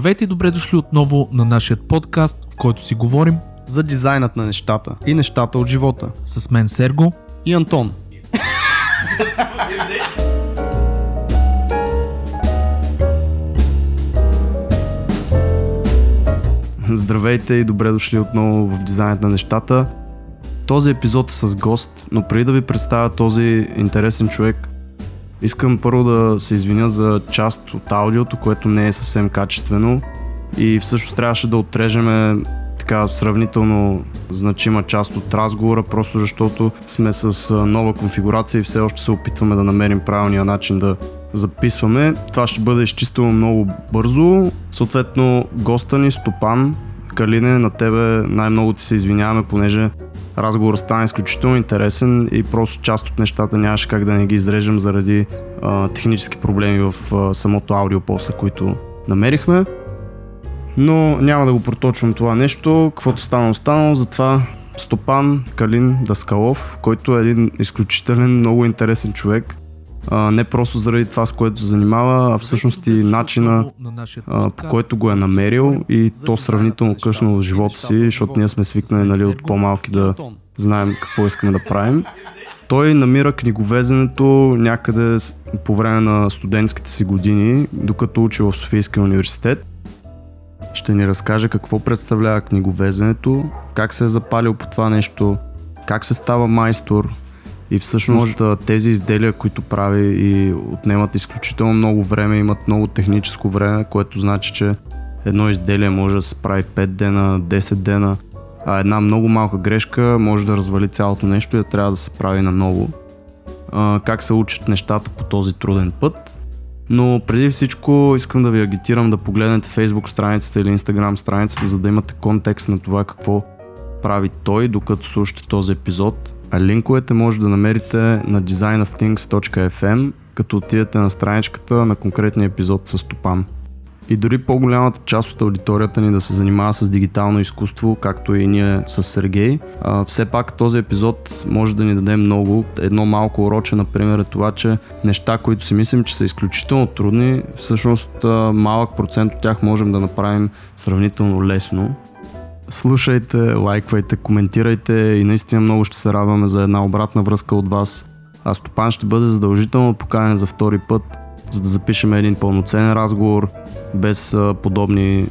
Здравейте и добре дошли отново на нашия подкаст, в който си говорим за дизайнът на нещата и нещата от живота. с мен Серго. И Антон. Здравейте и добре дошли отново в дизайнът на нещата. Този епизод е с гост, но преди да ви представя този интересен човек, искам първо да се извиня за част от аудиото, което не е съвсем качествено и всъщност трябваше да отрежеме така сравнително значима част от разговора, просто защото сме с нова конфигурация и все още се опитваме да намерим правилния начин да записваме. Това ще бъде изчистено много бързо. Съответно, госта ни Стопан Калине, на тебе най-много ти се извиняваме, понеже разговорът стана изключително интересен и просто част от нещата нямаше как да не ги изрежем заради а, технически проблеми в а, самото аудио после, които намерихме. Но няма да го проточвам това нещо, каквото стана останало, затова Стопан Калин Даскалов, който е един изключителен, много интересен човек. А, не просто заради това, с което се занимава, а всъщност и начина а, по който го е намерил и то сравнително късно в живота си, защото ние сме свикнали нали, от по-малки да знаем какво искаме да правим. Той намира книговезенето някъде по време на студентските си години, докато учи в Софийския университет. Ще ни разкаже какво представлява книговезенето, как се е запалил по това нещо, как се става майстор и всъщност а, тези изделия, които прави и отнемат изключително много време, имат много техническо време, което значи, че едно изделие може да се прави 5 дена, 10 дена, а една много малка грешка може да развали цялото нещо и да трябва да се прави наново. А, как се учат нещата по този труден път. Но преди всичко искам да ви агитирам да погледнете Facebook страницата или Instagram страницата, за да имате контекст на това какво прави той, докато слушате този епизод. А линковете може да намерите на designofthings.fm, като отидете на страничката на конкретния епизод с Стопан. И дори по-голямата част от аудиторията ни да се занимава с дигитално изкуство, както и ние с Сергей, а, все пак този епизод може да ни даде много. Едно малко уроче, например, е това, че неща, които си мислим, че са изключително трудни, всъщност малък процент от тях можем да направим сравнително лесно. Слушайте, лайквайте, коментирайте и наистина много ще се радваме за една обратна връзка от вас. А Стопан ще бъде задължително поканен за втори път, за да запишем един пълноценен разговор, без подобни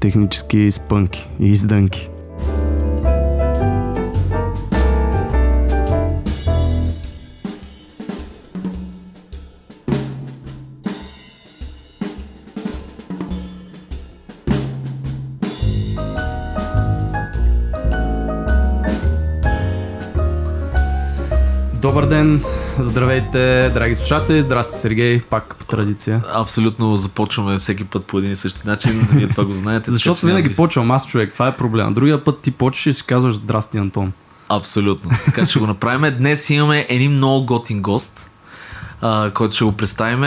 технически спънки и издънки. Добър ден, здравейте, драги слушатели, здрасти Сергей, пак по традиция. Абсолютно започваме всеки път по един и същи начин. Вие това го знаете. Защото така няма винаги да- почвам аз човек, това е проблема. Другия път ти почваш и си казваш здрасти Антон. Абсолютно. Така ще го направим. Днес имаме един много готин гост, а, който ще го представим.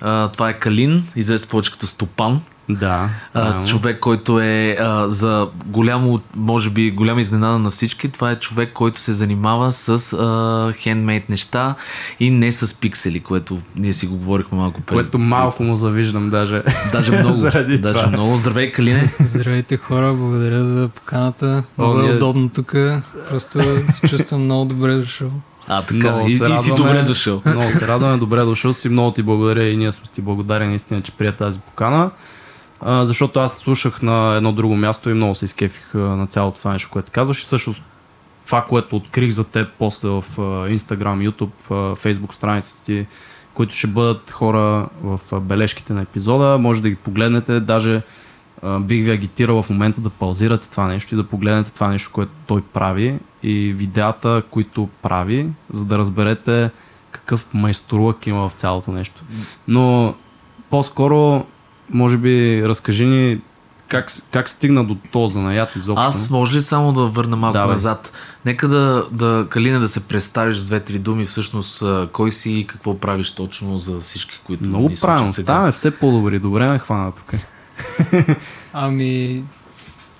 А, това е Калин, известен повече като Стопан. Да. А, човек, който е а, за голямо, може би голяма изненада на всички. Това е човек, който се занимава с а, хендмейд неща и не с пиксели, което ние си го говорихме малко преди. Което малко му завиждам даже. Даже много. заради даже това. много. Здравей, Калине. Здравейте хора, благодаря за поканата. Много е удобно тук. Просто се чувствам много добре дошъл. А, така. Много и, се и си радваме. добре дошъл. Много се радваме, добре дошъл си, много ти благодаря и ние сме ти благодарени наистина, че прия тази покана. Защото аз слушах на едно друго място и много се изкефих на цялото това нещо, което казваш. Всъщност това, което открих за теб после в Instagram, YouTube, а, Facebook страниците ти, които ще бъдат хора в бележките на епизода, може да ги погледнете, даже бих ви агитирал в момента да паузирате това нещо и да погледнете това нещо, което той прави и видеята, които прави, за да разберете какъв майсторлък има в цялото нещо. Но по-скоро, може би, разкажи ни как, как стигна до този занаят изобщо. Аз може ли само да върна малко Давай. назад? Нека да, да, Калина, да се представиш с две-три думи, всъщност кой си и какво правиш точно за всички, които Много ни правилно, ставаме все по-добри. Добре ме хвана тук. Ами,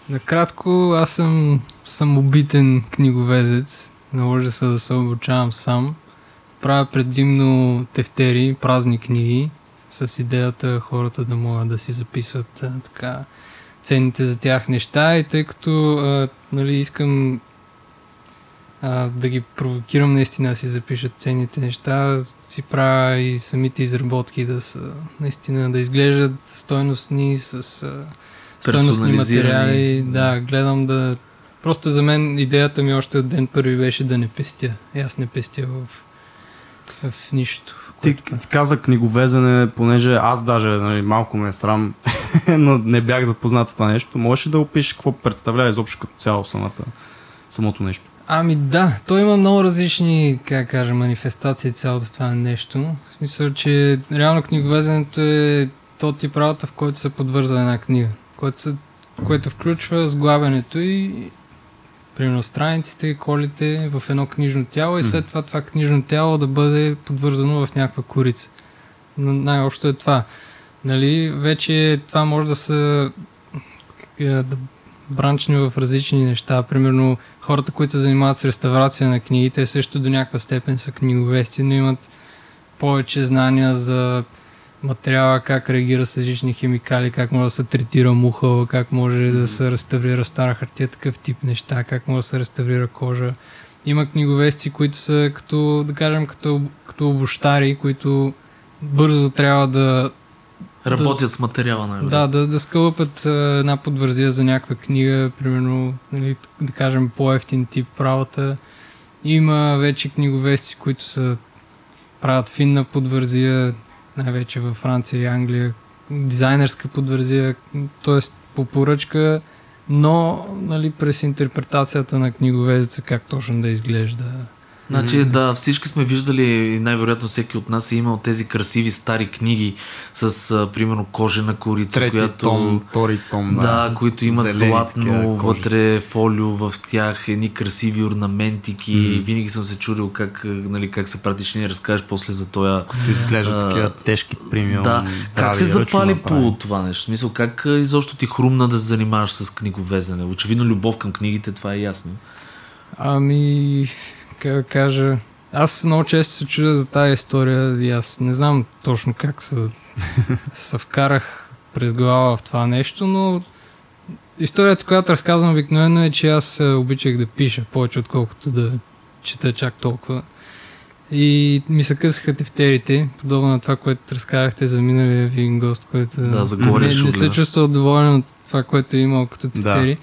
накратко, аз съм самобитен книговезец. Наложи се да се обучавам сам. Правя предимно тефтери, празни книги. С идеята хората да могат да си записват а, така ценните за тях неща и тъй като а, нали, искам а, да ги провокирам наистина да си запишат ценните неща, си правя и самите изработки да са наистина да изглеждат стойностни с а, стойностни материали. Да, гледам да... Просто за мен идеята ми още от ден първи беше да не пестя. И аз не пестя в, в нищо. Ти, ти каза книговезене, понеже аз даже нали, малко ме е срам, но не бях запознат с това нещо. Можеш ли да опишеш какво представлява изобщо като цяло самата, самото нещо? Ами да, то има много различни, как кажа, манифестации цялото това нещо. В смисъл, че реално книговезенето е то тип работа, в който се подвързва една книга, което, се, което включва сглабянето и примерно страниците, колите в едно книжно тяло и след това това книжно тяло да бъде подвързано в някаква корица. Но най-общо е това. Нали, вече това може да са да бранчни в различни неща. Примерно хората, които се занимават с реставрация на книгите, също до някаква степен са книговести, но имат повече знания за материала, как реагира с различни химикали, как може да се третира муха, как може да се реставрира стара хартия, такъв тип неща, как може да се реставрира кожа. Има книговести, които са като, да кажем, като, като обощари, които бързо трябва да Работят да, с материала, най Да, да, да скълъпят една подвързия за някаква книга, примерно, нали, да кажем, по-ефтин тип правата. Има вече книговести, които са правят финна подвързия, най-вече във Франция и Англия, дизайнерска подвързия, т.е. по поръчка, но нали, през интерпретацията на книговезеца как точно да изглежда Значи mm-hmm. да, всички сме виждали и най-вероятно всеки от нас е имал тези красиви стари книги с а, примерно кожена корица, Трети която... том, втори том, да. Да, които имат Зелени, златно вътре фолио в тях, едни красиви орнаментики. Mm-hmm. Винаги съм се чудил как, нали, как се прати, ще ни разкажеш после за този... Които изглеждат такива тежки премиум. Да, как се запали по това нещо? Смисъл, как изобщо ти хрумна да се занимаваш с книговезене? Очевидно любов към книгите, това е ясно. Ами, как да кажа, аз много често се чудя за тази история и аз не знам точно как се, се вкарах през глава в това нещо, но историята, която разказвам обикновено е, че аз обичах да пиша повече, отколкото да чета чак толкова. И ми се късаха тефтерите, подобно на това, което разказахте за миналия ви гост, който да, не, не се чувства доволен от това, което е имал като тефтери. Да.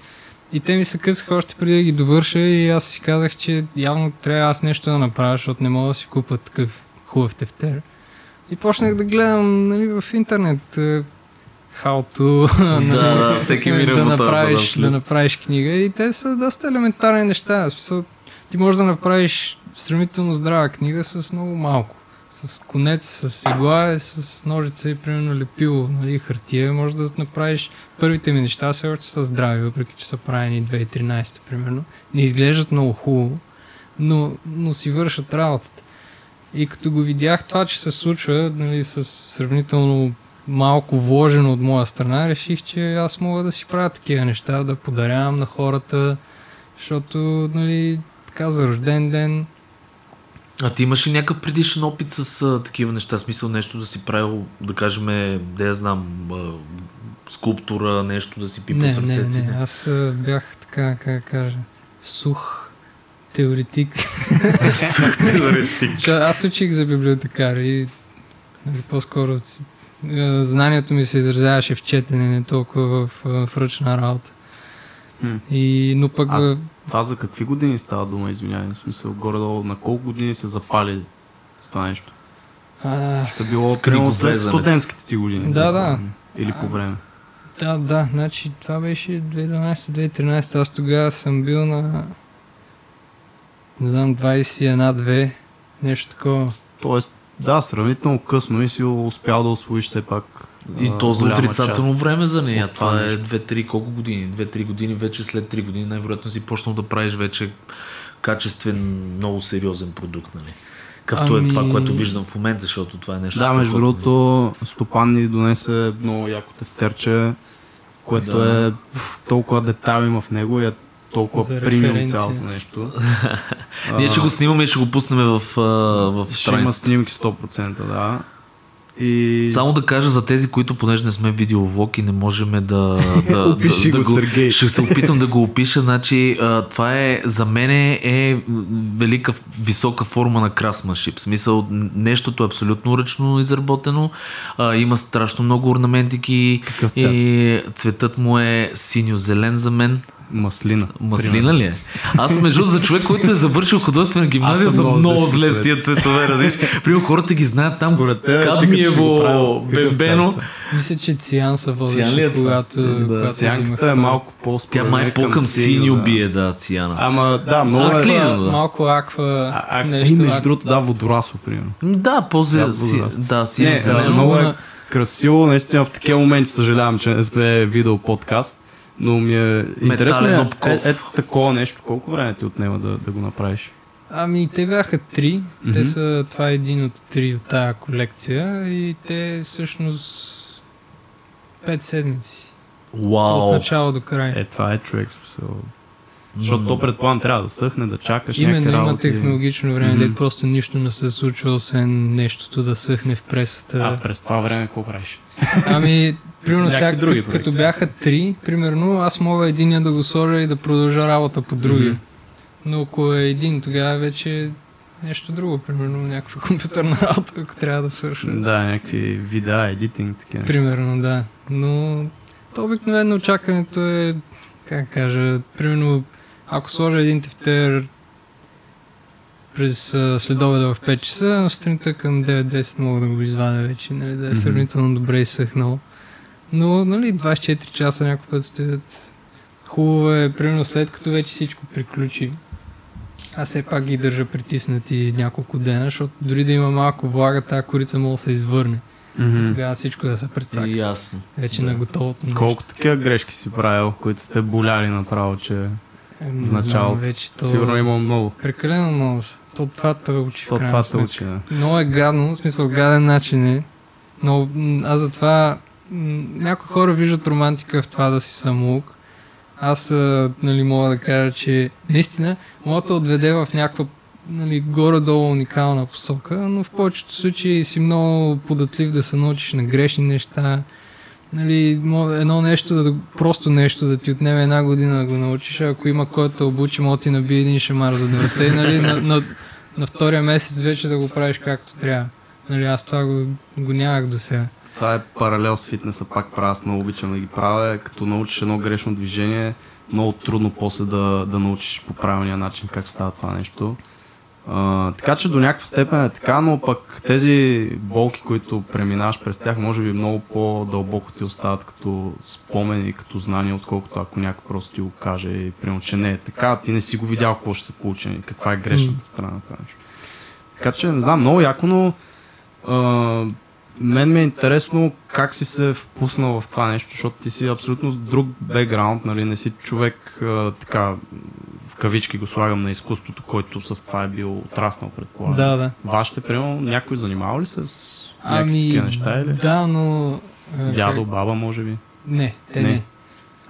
И те ми се късаха още преди да ги довърша и аз си казах, че явно трябва аз нещо да направя, защото не мога да си купа такъв хубав тефтер. И почнах да гледам нали, в интернет е, how to да, да, всеки да, да, направиш, да направиш книга и те са доста елементарни неща. Смисъл, ти можеш да направиш сравнително здрава книга с много малко с конец, с игла, с ножица и примерно лепило, нали, хартия, може да направиш първите ми неща все още са здрави, въпреки че са правени 2013 примерно. Не изглеждат много хубаво, но, но си вършат работата. И като го видях това, че се случва, нали, с сравнително малко вложено от моя страна, реших, че аз мога да си правя такива неща, да подарявам на хората, защото, нали, така за рожден ден, а ти имаш ли някакъв предишен опит с а, такива неща? Смисъл нещо да си правил, да кажем, да я знам, а, скулптура, нещо да си пипа сърцеци? Не, не, не, аз а, бях така, как кажа, сух теоретик. сух теоретик. аз учих за библиотекар и нали, по-скоро знанието ми се изразяваше в четене, не толкова в, в ръчна работа. И, но пък... А, това за какви години става дума, извинявай? В смисъл, горе-долу на колко години се запали с това нещо? А, Ще било примерно след студентските ти години. Да, да. Или по време. Да, да, значи това беше 2012-2013. Аз тогава съм бил на не знам, 21-2, нещо такова. Тоест, да, сравнително късно и си успял да освоиш все пак и то за отрицателно време за нея. Това, това е 2-3 колко години? 2-3 години вече след 3 години най-вероятно си почнал да правиш вече качествен, много сериозен продукт. Нали? Какъвто ами... е това, което виждам в момента, защото това е нещо. Да, между другото, Стопан ни донесе много яко тефтерче, което да. е толкова детайли има в него и е толкова премиум цялото нещо. Ние ще го снимаме и ще го пуснем в, в Ще има снимки 100%, да. И... Само да кажа за тези, които понеже не сме видеовлог и не можем да... да Опиши да, го, Сергей. Ще се опитам да го опиша. Значи, а, това е, за мен е велика, висока форма на красманшип. В смисъл, нещото е абсолютно ръчно изработено. А, има страшно много орнаментики. И цветът му е синьо-зелен за мен. Маслина. Маслина ли е? Аз между за човек, който е завършил художествена гимназия, съм много много зле с тия цветове, разбираш. Примерно хората ги знаят там Според теб, ти като кадмиево, бебено. цвят Мисля, че циан ли водеше, е когато, Да, когато Сянката е малко по Тя май по-към синьо да. бие, да, цияна. Ама да, много е... да. малко аква, А, а, нещо. и между другото, да, водорасло, примерно. Да, по-зе... Да, си, възраст. да, си Не, е а, зелено. много е красиво, наистина в такива моменти съжалявам, че не сме видео подкаст, но ми е интересно е, е, е, такова нещо, колко време ти отнема да, да го направиш? Ами, те бяха три. Мгм. Те са, това е един от три от тая колекция и те всъщност пет седмици. Вау. От начало до край. Е, това е човек смисъл. Защото то предполагам трябва да съхне, да чакаш Именно някакви има работи. технологично време, Мгм. дето просто нищо не се случва, освен нещото да съхне в пресата. А през това време какво правиш? Ами, примерно сега, други като, като бяха три, примерно, аз мога единия да го сложа и да продължа работа по другия. Мгм. Но ако е един, тогава вече е нещо друго, примерно някаква компютърна работа, ако трябва да свърша. Да, някакви видеа, едитинг, такива. Примерно, да. Но то обикновено чакането е, как кажа, примерно, ако сложа един тефтер през следобеда в 5 часа, сутринта към 9-10 мога да го извадя вече, нали, да е сравнително добре изсъхнал. Но, нали, 24 часа някой път стоят. Хубаво е, примерно след като вече всичко приключи, аз все пак ги държа притиснати няколко дена, защото дори да има малко влага, тази корица може да се извърне. Мгм. Тогава всичко да се прецака. И ясно. Вече Да. на готовото. Колко такива грешки си правил, които сте боляли направо, че Е, в началото? Вече то... сигурно има много. Прекалено много. То това те учи То това те учи, да. Много е гадно, в смисъл гаден начин е. Но аз затова някои хора виждат романтика в това да си самоук. Аз нали, мога да кажа, че наистина мога да отведе в някаква нали, горе-долу уникална посока, но в повечето случаи си много податлив да се научиш на грешни неща. Нали, едно нещо, да, просто нещо да ти отнеме една година да го научиш, ако има който те обучи, може да ти набие един шамар за двете и нали, на, на, на втория месец вече да го правиш както трябва. Нали, аз това го, го нямах до сега. Това е паралел с фитнеса, пак правя, аз много обичам да ги правя. Като научиш едно грешно движение, много трудно после да, да научиш по правилния начин как става това нещо. А, така че до някаква степен е така, но пък тези болки, които преминаваш през тях, може би много по-дълбоко ти остават като спомени, като знания, отколкото ако някой просто ти го каже и примерно, че не е така, ти не си го видял какво ще се получи, каква е грешната страна на това нещо. Така че не знам, много яко, но а, мен ми е интересно как си се впуснал в това нещо, защото ти си абсолютно друг бекграунд, нали, не си човек а, така, кавички го слагам на изкуството, който с това е бил отраснал, предполагам. Да, да. Вашите, примерно, някой занимава ли се с някакви Ами, такива неща или? да, но... а, Дядо, баба, може би. Не, те Не. не.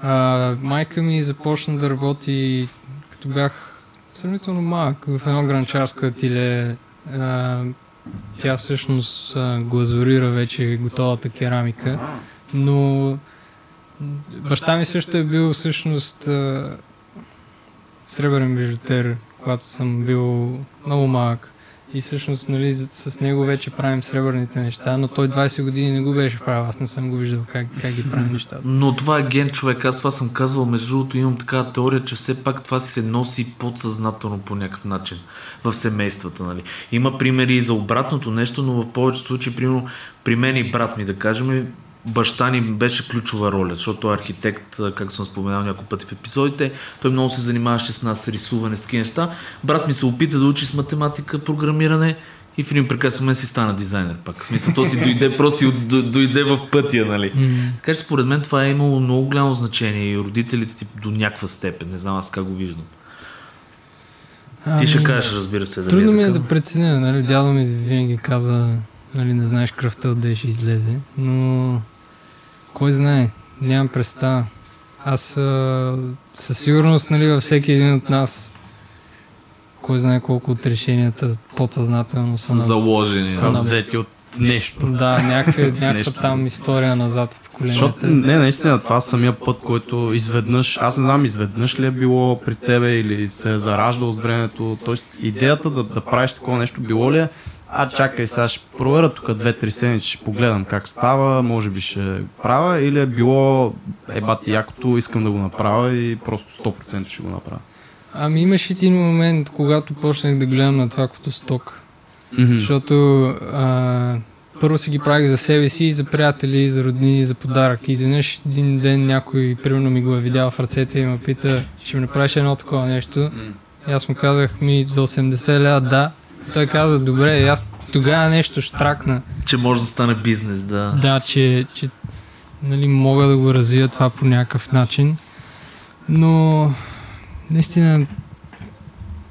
А, майка ми започна да работи, като бях сравнително малък, в едно гранчарско ателие. А, тя всъщност а, глазурира вече готовата керамика, но баща ми също е бил всъщност а, сребърен бижутер, когато съм бил много малък. И всъщност, нали, с него вече правим сребърните неща, но той 20 години не го беше правил. Аз не съм го виждал как, как ги прави нещата. Но това е ген човек. Аз това съм казвал. Между другото имам такава теория, че все пак това се носи подсъзнателно по някакъв начин в семействата. Нали. Има примери и за обратното нещо, но в повечето случаи, примерно, при мен и брат ми, да кажем, баща ни беше ключова роля, защото той е архитект, а, както съм споменал няколко пъти в епизодите. Той много се занимаваше с нас, с рисуване, с такива неща. Брат ми се опита да учи с математика, програмиране и в един прекрасен момент си стана дизайнер пак. В смисъл, то си дойде, просто си дойде в пътя, нали. М. Така че според мен това е имало много голямо значение и родителите ти до някаква степен. Не знам аз как го виждам. Ти ще Ами, кажеш, разбира се. дали Трудно ми е да преценя, нали, дядо ми винаги каза, нали, не знаеш кръвта отде ще излезе, но кой знае, нямам представа. Аз а, със сигурност, нали, във всеки един от нас, кой знае колко от решенията подсъзнателно са, заложени. са на- взети от нещо. Да, някаква, някаква там история назад в Защото, поколенията. не, наистина, това самия път, който изведнъж, аз не знам изведнъж ли е било при тебе или се е зараждал с времето, т.е. идеята да, да правиш такова нещо било ли е, а чакай сега ще проверя тук две-три седмици, ще погледам как става, може би ще правя или е било е бати якото, искам да го направя и просто 100% ще го направя. Ами имаш един момент, когато почнах да гледам на това като сток. Защото а, първо си ги правих за себе си, за приятели, за роднини, за подарък. И изведнъж един ден някой, примерно ми го е видял в ръцете и ме пита, ще ми направиш едно такова нещо. И аз му казах ми за 80 лева да. Той каза, добре, аз тогава нещо штракна. Че може да стане бизнес, да. Да, че, че нали, мога да го развия това по някакъв начин. Но наистина,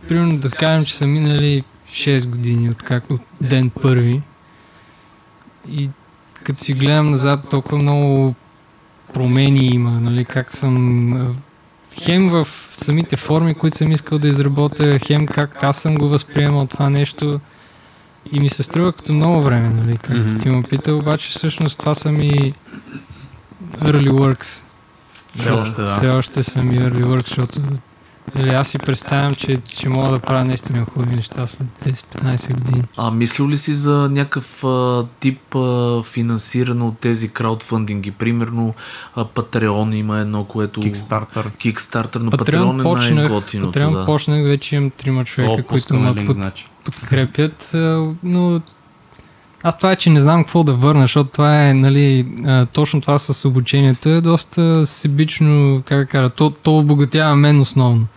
примерно да кажем, че са минали 6 години от, как, от ден първи. И като си гледам назад, толкова много промени има, нали, как съм хем в самите форми, които съм искал да изработя, хем как аз съм го възприемал това нещо. И ми се струва като много време, нали, както Мгм. ти ме пита, обаче всъщност това са ми early works. Все още, да. Все още са ми early works, защото нали, аз си представям, че ще мога да правя наистина хубави неща след 10-15 години. А мислил ли си за някакъв а, тип а, финансиране от тези краудфандинги? Примерно а, Patreon има едно, което... Kickstarter. Kickstarter, но Patreon Patreon, е най-готиното. Patreon да. почнах, вече имам трима човека, О, които ме под, значи. подкрепят, а, но аз това е, че не знам какво да върна, защото това е, нали, точно това с обучението е доста себично, как да кажа, то, то обогатява мен основно.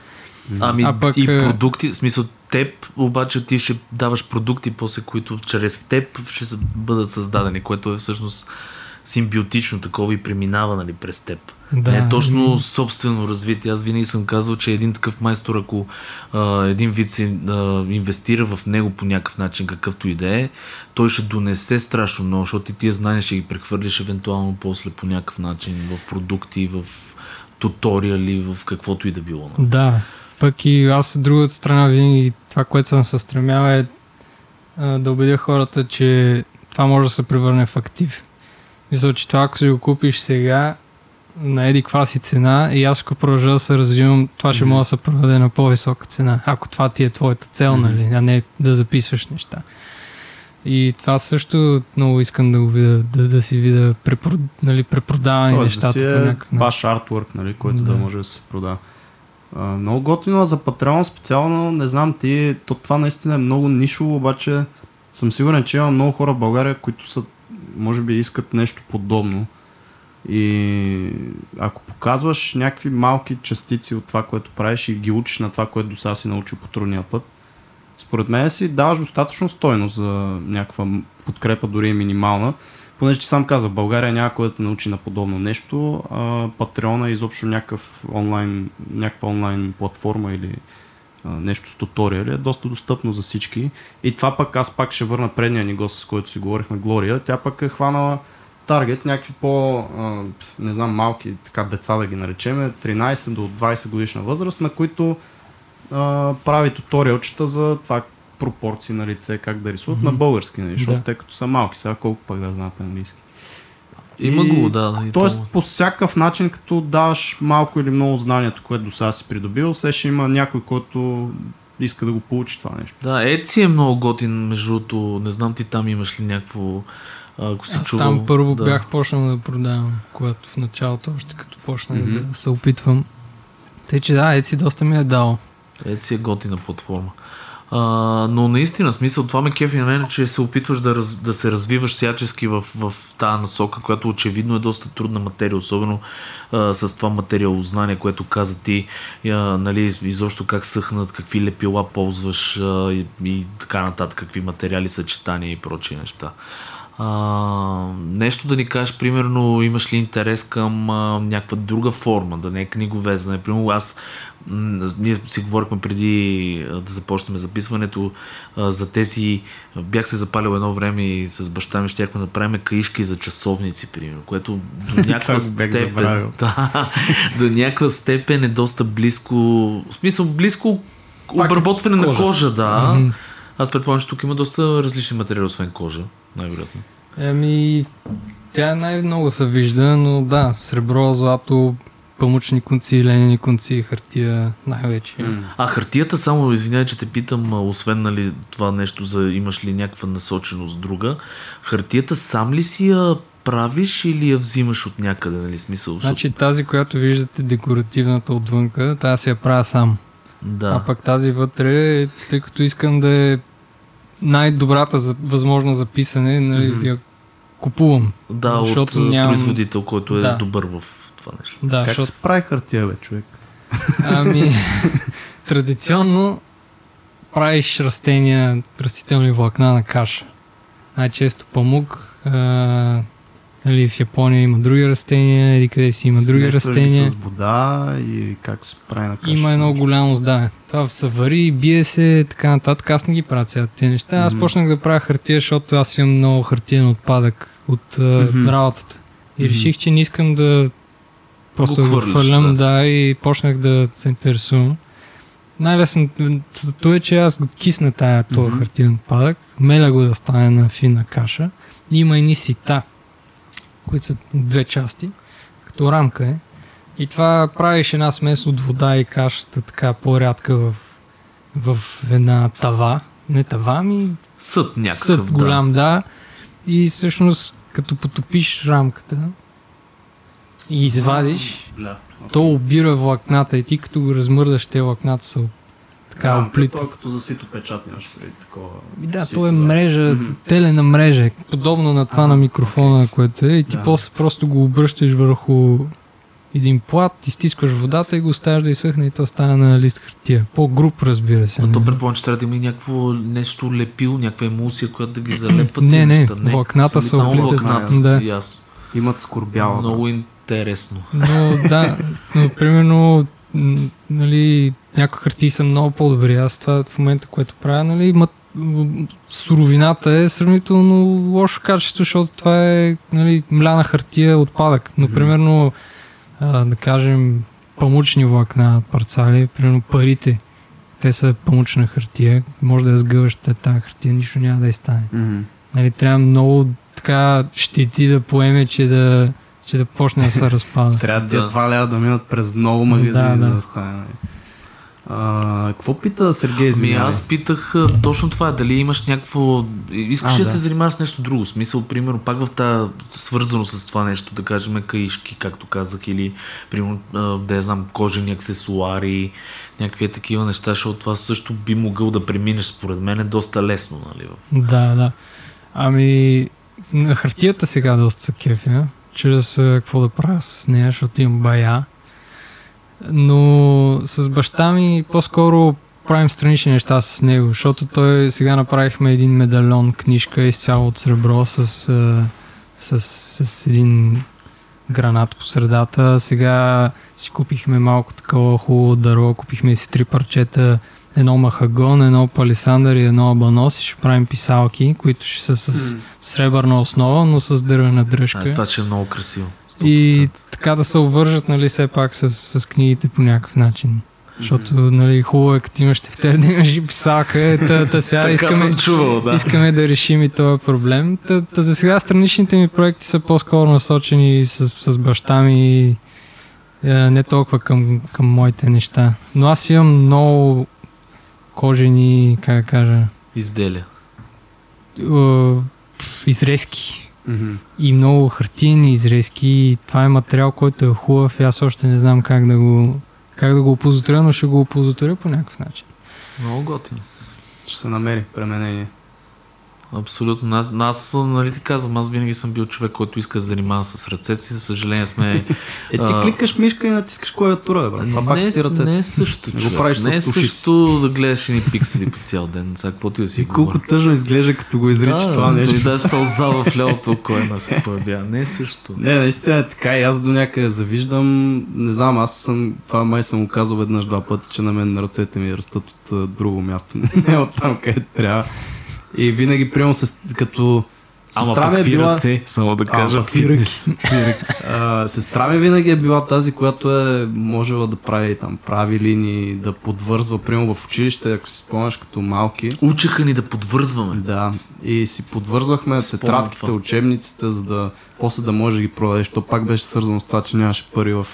Ами А пък, и продукти, в смисъл теб, обаче ти ще даваш продукти, после които чрез теб ще бъдат създадени, което е всъщност симбиотично такова и преминава нали, през теб. Да. Не е точно собствено развитие. Аз винаги съм казвал, че един такъв майстор, ако а, един вид се а, инвестира в него по някакъв начин, какъвто и да е, той ще донесе страшно много, защото ти тия знания ще ги прехвърлиш евентуално после по някакъв начин в продукти, в туториали, в каквото и да било. нали. Да, пък и аз от другата страна винаги това, което съм се стремял е а, да убедя хората, че това може да се превърне в актив. Мисля, че това, ако си го купиш сега на еди каква си цена и аз ако продължа да се развивам, това ще Мгм. може да се проведе на по-висока цена, ако това ти е твоята цел, Мгм. нали, а не да записваш неща. И това също много искам да го видя, да, да си видя препро, нали, препродавани Тоест нещата да си е някакъв баш артворк, нали, който да. Да. може да се продава. А, много готино, а за Patreon специално, не знам ти, то това наистина е много нишово, обаче съм сигурен, че има много хора в България, които са, може би искат нещо подобно. И ако показваш някакви малки частици от това, което правиш и ги учиш на това, което до сега си научил по трудния път, според мен си даваш достатъчно стойност за някаква подкрепа, дори и минимална. Понеже ти сам каза, България няма кой да те научи на подобно нещо, а Patreon е изобщо някакъв онлайн, някаква онлайн платформа или нещо с туториали, е доста достъпно за всички. И това пък аз пак ще върна предния ни гост, с който си говорихме, Глория. Тя пък е хванала таргет, някакви по, а, не знам, малки така деца да ги наречем, 13 до 20 годишна възраст, на които а, прави туториалчета за това пропорции на лице, как да рисуват на български, нали, защото Да. те като са малки, сега колко пък да знаят английски. Има И- го, да. И Тоест, то- по всякакъв начин, като даваш малко или много знанието, което до сега си придобил, все ще има някой, който иска да го получи това нещо. Да, Etsy е много готин, между другото. Не знам ти там имаш ли някакво... Ако си Аз чувал, там първо да. бях почнал да продавам, когато в началото, още като почнах Мгм. да се опитвам. Тъй, че да, Etsy доста ми е дал. Etsy е готина платформа. А, но наистина, смисъл, това ме кефи на мен, че се опитваш да, раз, да се развиваш всячески в, в тази насока, която очевидно е доста трудна материя, особено а, с това материалознание, което каза ти, а, нали, из- изобщо как съхнат, какви лепила ползваш а, и, и така нататък, какви материали, съчетания и прочие неща. А, нещо да ни кажеш, примерно, имаш ли интерес към а, някаква друга форма, да не е книговезене. Примерно аз, ние си говорихме преди да започнем записването за тези, бях се запалил едно време и с баща ми щяхме да правим каишки за часовници, примерно, което до някаква степен, да, до някаква степен е доста близко, в смисъл близко Пак обработване на кожа. кожа, да. Мгм. Аз предполагам, че тук има доста различни материали, освен кожа. най-вероятно. Еми, тя най-много се вижда, но да, сребро, злато, памучни конци, ленени конци, хартия най-вече. А хартията, само извинявай, че те питам, освен нали, това нещо за имаш ли някаква насоченост друга, хартията сам ли си я правиш или я взимаш от някъде, нали, смисъл? Значи тази, която виждате, декоративната отвънка, тази си я правя сам. да. А пък тази вътре, тъй като искам да е най-добрата за, възможна за писане, нали, Мгм. я купувам. да, от защото а, нямам- производител, който е Да. добър в това нещо. Да, Как защото, се прави хартия, бе, човек? ами, традиционно правиш растения, растителни влакна на каша. Най-често памук, а, нали, в Япония има други растения, или къде си има други Смесва ли растения. с вода и как се прави на каша? Има едно голямо, да. Това се вари, бие се, така нататък. Аз не ги правя цялата тези неща. Аз почнах да правя хартия, защото аз имам много хартиен отпадък от Мгм. mm работата. И реших, че не искам да просто Го да хвърлям, да. да. и почнах да се интересувам. Най-лесното е, че аз го кисна тая, този Мгм. хартиен отпадък, меля го да стане на фина каша. И има едни сита, които са две части, като рамка е. И това правиш една смес от вода и кашата, така по-рядка в, в една тава. Не тава, ами Съд някакъв, съд да. голям, да. И всъщност, като потопиш рамката и извадиш, Да. то обира влакната и ти като го размърдаш, те влакната са така Да, оплитат. То е като за сито печат имаш преди такова. И да, сито, то е мрежа, Мгм. телена мрежа, подобно на това Ага, на микрофона, което е. И ти Да. после просто го обръщаш върху един плат, изтискаш водата и го оставяш да изсъхне и то става на лист хартия. По-груп, разбира се. Но то не? предполагам, че трябва да има и някакво нещо лепил, някаква емулсия, която да ги залепва. Не, не, неща. влакната са оплитат. Да. Ясно. Имат скорбяла. Много интересно. Но да, но примерно, нали, някои хартии са много по-добри. Аз това в момента, което правя, нали, мат, суровината е сравнително лошо качество, защото това е нали, мляна хартия отпадък. Но примерно, а, да кажем, памучни влакна парцали, примерно парите, те са памучна хартия, може да я тази хартия, нищо няма да стане. Мгм. Нали, трябва много така щети да поеме, че да, че да почне да се разпада. Трябва да да. 2 лева да минат през много магазини, Да, да. за да стане. А, какво пита Сергей Ами аз питах точно това, дали имаш някакво... Искаш А, ли да да. се занимаваш с нещо друго? Смисъл, примерно, пак в тази свързано с това нещо, да кажем, каишки, както казах, или, примерно, да я знам, кожени аксесуари, някакви такива неща, защото това също би могъл да преминеш, според мен, е доста лесно, нали? Да, да. Ами, на хартията сега доста са кефя, чрез какво да правя с нея, защото имам бая. Но с баща ми по-скоро правим странични неща с него, защото той сега направихме един медальон, книжка изцяло от сребро с, а, с, с един гранат по средата. Сега си купихме малко такова хубаво дърво, купихме си три парчета едно махагон, едно палисандър и едно абанос и ще правим писалки, които ще са с сребърна основа, но с дървена дръжка. А, това ще е много красиво. 100%. и така да се обвържат, нали, все пак с, с книгите по някакъв начин. Защото, нали, хубаво е, като имаш тефтер, да имаш и писалка. Е, та, та сега искаме, чувал, да. искаме да решим и този проблем. Та, та за сега страничните ми проекти са по-скоро насочени с, с баща ми, е, не толкова към, към моите неща. Но аз имам много кожени, как да кажа, Изделия. изрезки Мгм. и много хартиени изрезки. И това е материал, който е хубав и аз още не знам как да го, как да го опозотворя, но ще го опозотворя по някакъв начин. Много готино. Ще се намери пременение. Абсолютно. Аз, аз, нали ти казвам, аз винаги съм бил човек, който иска да занимава с ръцете си. За съжаление сме... Е, ти А. кликаш мишка и натискаш клавиатура, бе. Това пак не, си ръцете. не е също, Не го човек. правиш не е също да гледаш едни пиксели по цял ден. Сега каквото и да си И колко тъжно изглежда, като го изричаш това нещо. Да сълза в лявото око една се появява. Не е също. Не, наистина е така и аз до някъде завиждам. Не знам, аз съм, това май съм го казал веднъж два пъти, че на мен ръцете ми растат от друго място, не от там, където трябва. И винаги приемам се, като Сестра ми е била... ръце, само да кажа, ръки. фитнес. А, сестра ми винаги е била тази, която е можела да прави там прави линии, да подвързва, примерно в училище, ако си спомняш като малки. Учеха ни да подвързваме. Да, и си подвързвахме Спомням тетрадките, това. учебниците, за да после да може да ги продадеш. То пак беше свързано с това, че нямаше пари в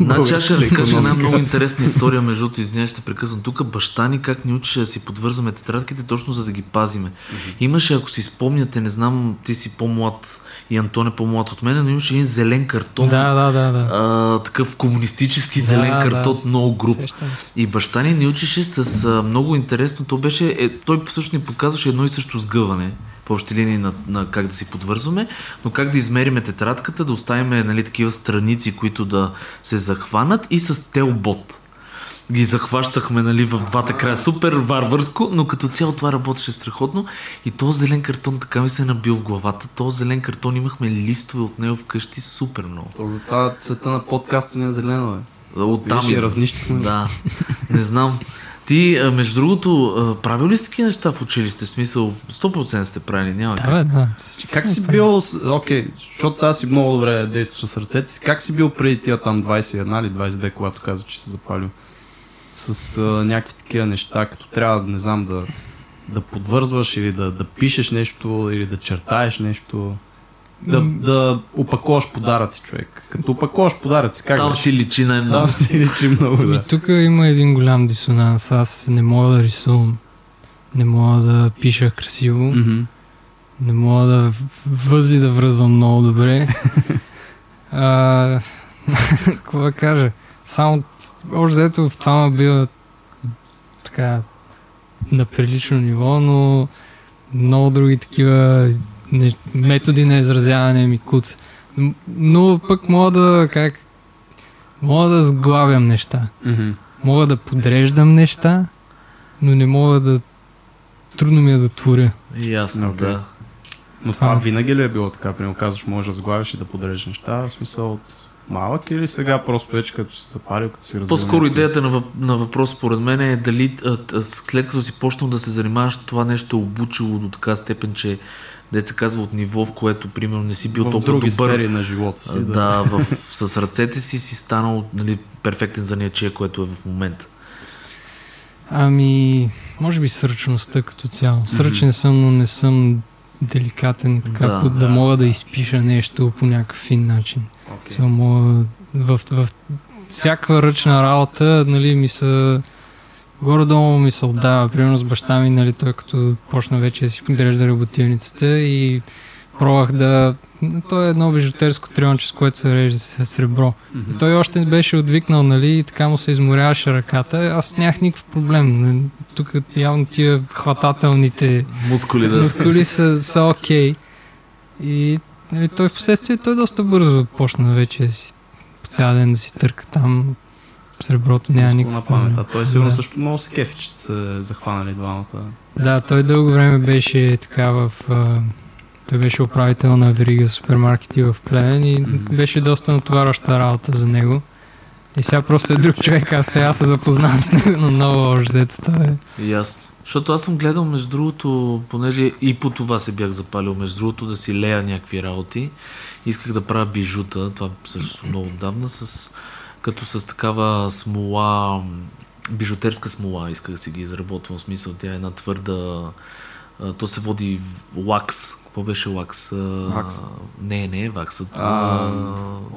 Значи аз ще разкажа една много интересна история, между другото, извинявай, ще прекъсвам. Тук баща ни как ни учеше да си подвързваме тетрадките, точно за да ги пазиме. Имаше, ако си спомняте, не знам, ти си по-млад и Антон е по-млад от мен, но имаше един зелен картон. Да, да, да, да. А, такъв комунистически зелен Да, картон, да. много груп. И баща ни ни учеше с а, много интересно. То беше, е, той всъщност ни показваше едно и също сгъване общи линии на, на как да си подвързваме, но как да измериме тетрадката, да оставим нали, такива страници, които да се захванат и с телбот. Ги захващахме нали, в двата края. Супер варварско, но като цяло това работеше страхотно. И този зелен картон така ми се е набил в главата. Този зелен картон имахме листове от него вкъщи супер много. То затова цвета на подкаста не е зелено, Виж, и идва. разнищихме. Да, не знам. Ти, между другото, правил ли сте такива неща в училище? В смисъл, 100% сте правили, няма Да, как. бе, да. Как си правили. бил, окей, защото сега си много добре действаш с ръцете си, как си бил преди тия там 21 или 22, когато каза, че си запалил? С а, някакви такива неща, като трябва, не знам, да, да подвързваш или да, да пишеш нещо, или да чертаеш нещо. Да, да опаковаш подаръци, човек. Като опаковаш подаръци, как Там беше? си личи най-много. Там си личи много, И да. тук има един голям дисонанс. Аз не мога да рисувам. Не мога да пиша красиво. Мгм. Не мога да възли да връзвам много добре. а, какво да кажа? Само, още взето в това ме бива така на прилично ниво, но много други такива не, методи на изразяване ми куца. М- Но пък мога да, как, мога да сглавям неща. Мгм. Мога да подреждам неща, но не мога да трудно ми е да творя. Ясно, Окей. да. Но това Това- винаги ли е било така? Примерно казваш, можеш да сглавиш и да подрежеш неща, в смисъл от малък или сега просто вече като си запалил, като си развил По-скоро идеята на, въп, на въпрос, според мен е дали а, а, след като си почнал да се занимаваш, това нещо е обучило до така степен, че деца казва от ниво, в което примерно не си бил в толкова други добър. сфери на живота си. А, Да, в, с ръцете си си станал нали, перфектен занаячия, което е в момента. Ами, може би сръчността като цяло. Сръчен съм, но не съм деликатен, така Да. да, да, мога да изпиша нещо по някакъв фин начин. Okay. Мога, в, в всяка ръчна работа, нали, ми са горе-долу ми се отдава. Примерно с баща ми, нали, той като почна вече да си подрежда работилницата и пробвах да... То е едно бижутерско трионче, с което се реже с сребро. Мгм. Той още не беше отвикнал, нали, и така му се изморяваше ръката. Аз нямах никакъв проблем. Тук явно тия хватателните Мускули да мускули са, са окей. И нали, той в последствие той доста бързо почна вече си по цял ден да си търка там среброто, няма никакво. на памет. А той сигурно Да. също много се кефи, че се захванали двамата. Да, той дълго време беше така в... Той беше управител на верига супермаркети в Плевен и Мгм. беше доста натоварваща работа за него. И сега просто е друг човек, аз трябва да се запознавам с него на ново още взето. Той е. Ясно. Защото аз съм гледал, между другото, понеже и по това се бях запалил, между другото, да си лея някакви работи. Исках да правя бижута, това също много отдавна, с, като с такава смола, бижутерска смола исках да си ги изработвам. В смисъл, тя е една твърда, то се води лакс. Какво беше лакс? Вакс. Не, не, вакс. А,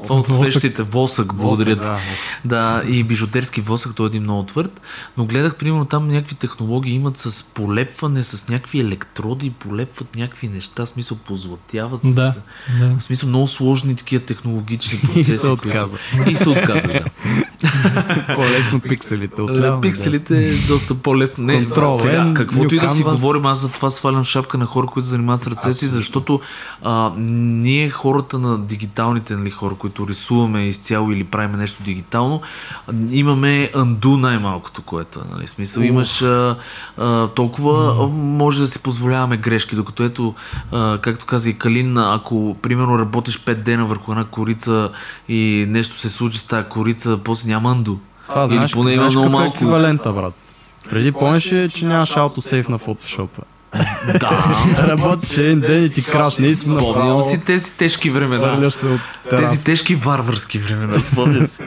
от свещите. Восък, благодаря. Да. Да, и бижутерски восък, той е един много твърд, но гледах, примерно, там някакви технологии имат с полепване, с някакви електроди, полепват някакви неща, смисъл позлатяват. С, Да, да. В смисъл много сложни такива технологични И процеси. се отказа. Които... И се отказа, да. По-лесно пикселите. Отляво, пикселите е доста по-лесно. Не, Control сега, каквото и да си говорим, аз за това свалям шапка на хора, които занимават с ръцете си, защото а, ние хората на дигиталните нали, хора, които рисуваме изцяло или правим нещо дигитално, имаме анду най-малкото, което е. Нали? Смисъл, имаш а, а, толкова, а, може да си позволяваме грешки, докато ето, а, както каза и Калин, ако примерно работиш 5 дена върху една корица и нещо се случи с тази корица, после няма анду. Това Или знаеш, поне има знаеш много е малко. еквивалента, брат. Преди помниш ли, че нямаш аутосейв на Photoshop? Да. Работиш един ден и ти крашне и си Спомням си тези тежки времена. Тези тежки варварски времена, спомням си.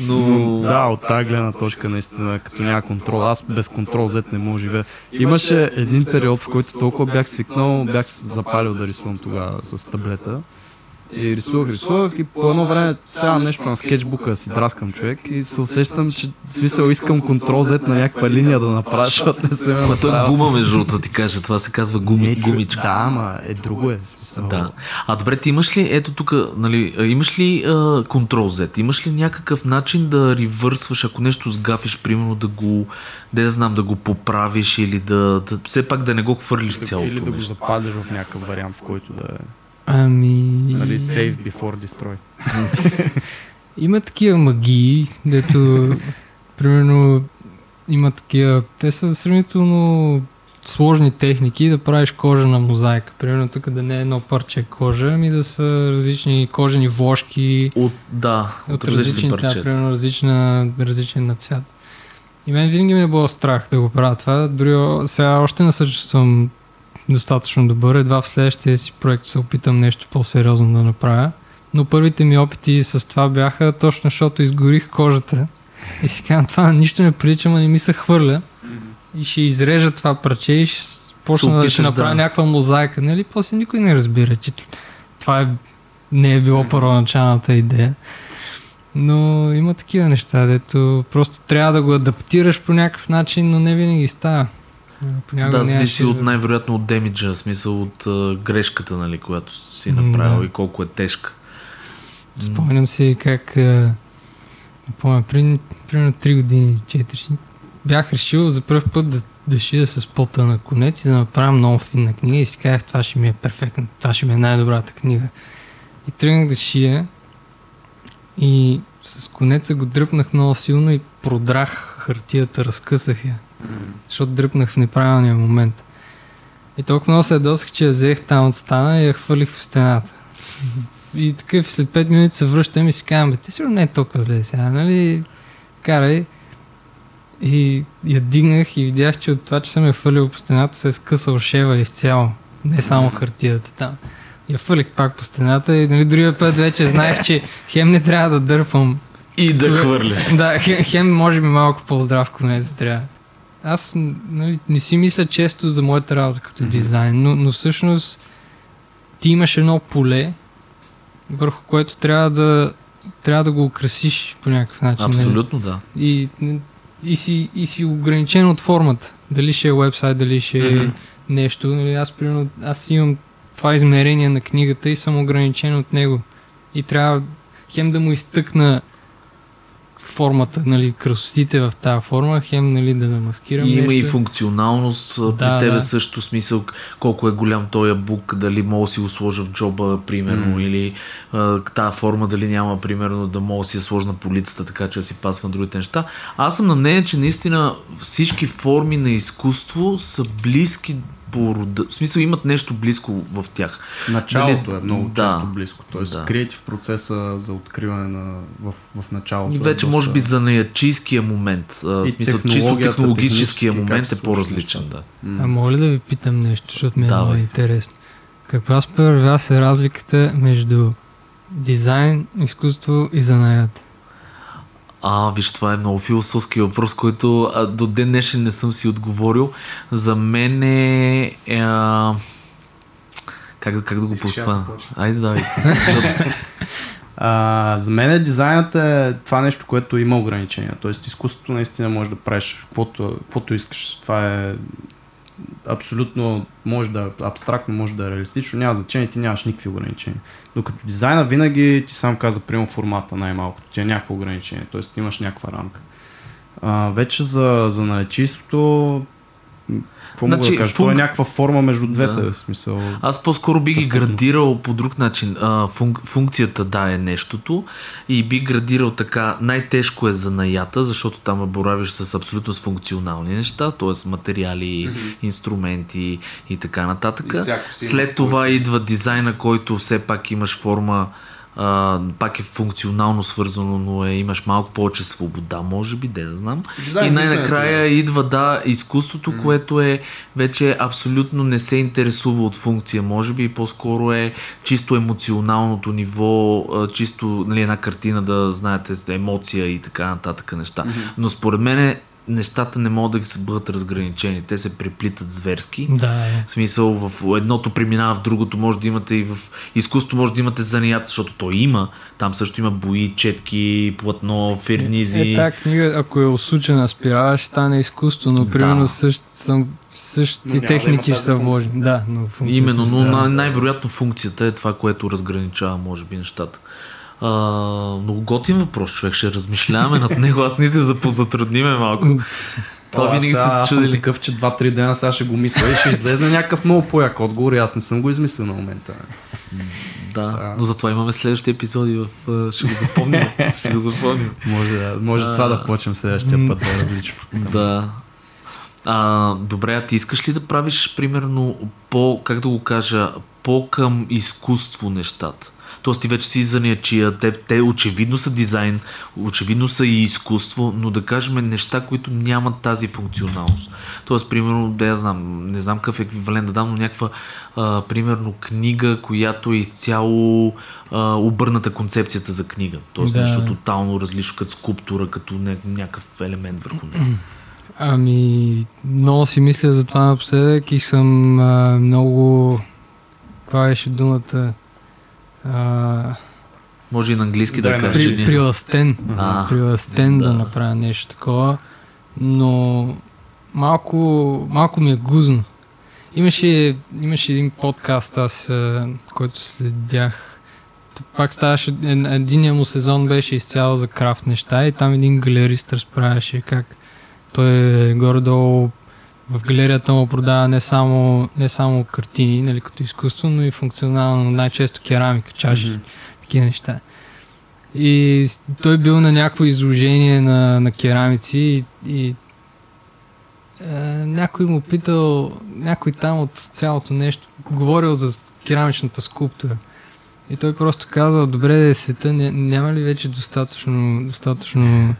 Но... Да, от тази гледна точка наистина, като няма контрол. Аз без контрол зет не мога да живея. Имаше един период, в който толкова бях свикнал, бях се запалил да рисувам тогава с таблета. И рисувах, рисувах и по едно време сега нещо на скетчбука си драскам човек и се усещам, че в смисъл искам контрол зет на някаква линия да направя, защото не се ме Ма той е гума, между другото, ти кажа. Това се казва гуми, гумичка. Да, ама е друго е. Смисъл. Да. А добре, ти имаш ли, ето тук, нали, имаш ли а, контрол Z? Имаш ли някакъв начин да ревърсваш, ако нещо сгафиш, примерно да го, да я знам, да го поправиш или да, да все пак да не го хвърлиш цялото Или да го нещо? запазиш в някакъв вариант, в който да е Ами... нали, save before destroy. Има такива магии, дето примерно има такива, те са сравнително сложни техники да правиш кожа на мозайка. Примерно тук да не е едно парче кожа, ами да са различни кожени вложки От, да, от, от различни различни, да, парчета. примерно различна, различен на цвят. И мен винаги ми е било страх да го правя това. Дори сега още не се чувствам достатъчно добър. Едва в следващия си проект се опитам нещо по-сериозно да направя. Но първите ми опити с това бяха точно защото изгорих кожата. И си казвам, това нищо не прилича, но не ми се хвърля. И ще изрежа това парче и ще почна да ще направя да- някаква мозайка. Нали? После никой не разбира, че това е, не е било първоначалната идея. Но има такива неща, дето просто трябва да го адаптираш по някакъв начин, но не винаги става. Понякога Да, зависи от най-вероятно от демиджа, смисъл от а, грешката, нали, която си направил да. и колко е тежка. Спомням си как, а, не помня, при, примерно 3 години, 4, бях решил за първ път да, да шия с пота на конец и да направя много финна книга и си казах, това ще ми е перфектно, това ще ми е най-добрата книга. И тръгнах да шия и с конеца го дръпнах много силно и продрах хартията, разкъсах я, защото дръпнах в неправилния момент. И толкова много се ядосах, че я взех там от стана и я хвърлих в стената. И такъв след 5 минути се връщам и си казвам, бе, ти сигурно не е толкова зле сега, нали? Карай. И я дигнах и видях, че от това, че съм я фърлил по стената, се е скъсал шева изцяло. Не само хартията там. Я фърлих пак по стената и нали, другия път вече знаех, че хем не трябва да дърпам. И да хвърляш. Да, хем, хем може би малко по-здрав конец трябва. Аз нали, не си мисля често за моята работа като дизайн, но, но всъщност ти имаш едно поле, върху което трябва да, трябва да го украсиш по някакъв начин. нали? Абсолютно, да. И, и, си, и си ограничен от формата. Дали ще е вебсайт, дали ще е Мгм. нещо. Нали, аз, примерно, аз имам това измерение на книгата и съм ограничен от него. И трябва хем да му изтъкна формата, нали, красотите в тази форма, хем нали, да замаскирам И има нещо. и функционалност Да, при тебе да. също смисъл колко е голям този бук, дали мога да си го сложа в джоба, примерно, М. или а, тази форма дали няма, примерно, да мога да си я сложа на полицата, така че да си пасва на другите неща. Аз съм на мнение, че наистина всички форми на изкуство са близки по рода. В смисъл имат нещо близко в тях. Началото Дали- е много да. често близко. Тоест, Да. креатив процеса за откриване на, в, в началото. И е вече, доста- може би, за наячийския момент, а, в смисъл, чисто технологическия момент е по-различен. Да. А мога ли да ви питам нещо, защото ми е много интересно. Каква според вас е разликата между дизайн, изкуство и занаят? А, виж, това е много философски въпрос, който а, до ден днешен не съм си отговорил. За мен е... е а... как, да- как да го подхвана? Айде, давай. А, за мен дизайнът е това нещо, което има ограничения. Тоест изкуството наистина може да правиш каквото, каквото искаш. Това е абсолютно, може да е абстрактно, може да е реалистично, няма значение, ти нямаш никакви ограничения. Докато дизайна винаги ти сам каза, приема формата най-малкото, ти е някакво ограничение, т.е. ти имаш някаква рамка. А, вече за, за наечистото, какво мога Значи, да кажа? Това е функ- някаква форма между двете, Да. в смисъл. Аз по-скоро би ги градирал по друг начин. А, функ, функцията да е нещото и би градирал така. Най-тежко е за наята, защото там боравиш с абсолютно с функционални неща, т.е. материали, инструменти и така нататък. И След това идва дизайна, който все пак имаш форма а, пак е функционално свързано, но е, имаш малко повече свобода, може би, да знам. Дизайн, и най-накрая мисленето, идва, да, изкуството, mm. което е вече абсолютно не се интересува от функция, може би, и по-скоро е чисто емоционалното ниво, чисто нали, една картина да знаете емоция и така нататък неща. Mm-hmm. Но според мен е нещата не могат да се бъдат разграничени. Те се преплитат зверски. Да, е. В смисъл, в едното преминава в другото, може да имате и в изкуство, може да имате занаят, защото той има. Там също има бои, четки, платно, фернизи. Е, тази книга, ако е осучена спирала, ще стане изкуство, но примерно Да. същ, съм, същите Но да техники има ще са вложени. Да, но Именно, но да. най- най-вероятно функцията е това, което разграничава, може би, нещата. А, много готин въпрос, човек. Ще размишляваме над него. Аз не се запозатрудниме малко. Това О, винаги сега- се аз съм чудили. такъв, че 2-3 дена сега ще го мисля и ще излезе някакъв много по-як отговор и аз не съм го измислил на момента. Да, Сега. но затова имаме следващите епизоди. В, а, ще го запомним. ще го запомним. Може, да- може с това да почнем следващия път да е различно. Да. А, добре, а ти искаш ли да правиш, примерно, по, как да го кажа, по към изкуство нещата? Тоест ти вече си занаячия, те, те очевидно са дизайн, очевидно са и изкуство, но да кажем неща, които нямат тази функционалност. Тоест, примерно, да я знам, не знам какъв еквивалент да дам, но някаква, а, примерно, книга, която е изцяло а, обърната концепцията за книга. Тоест Да. нещо тотално различно, като скулптура, като ня- някакъв елемент върху него. Ами, много си мисля за това напоследък и съм а, много... Каква беше думата? А, Може и на английски да, Да, кажеш. при, един. приластен. А, приластен да. да. направя нещо такова. Но малко, малко ми е гузно. Имаше, имаше един подкаст, аз, който следях. Пак ставаше, ед- единия му сезон беше изцяло за крафт неща и там един галерист разправяше как той е горе-долу в галерията му продава не само, не само картини, нали, като изкуство, но и функционално, най-често керамика, чаши, такива неща. И той бил на някакво изложение на, на керамици и, и е, някой му питал, някой там от цялото нещо, говорил за керамичната скулптура. И той просто казал, добре, света ня- няма ли вече достатъчно, достатъчно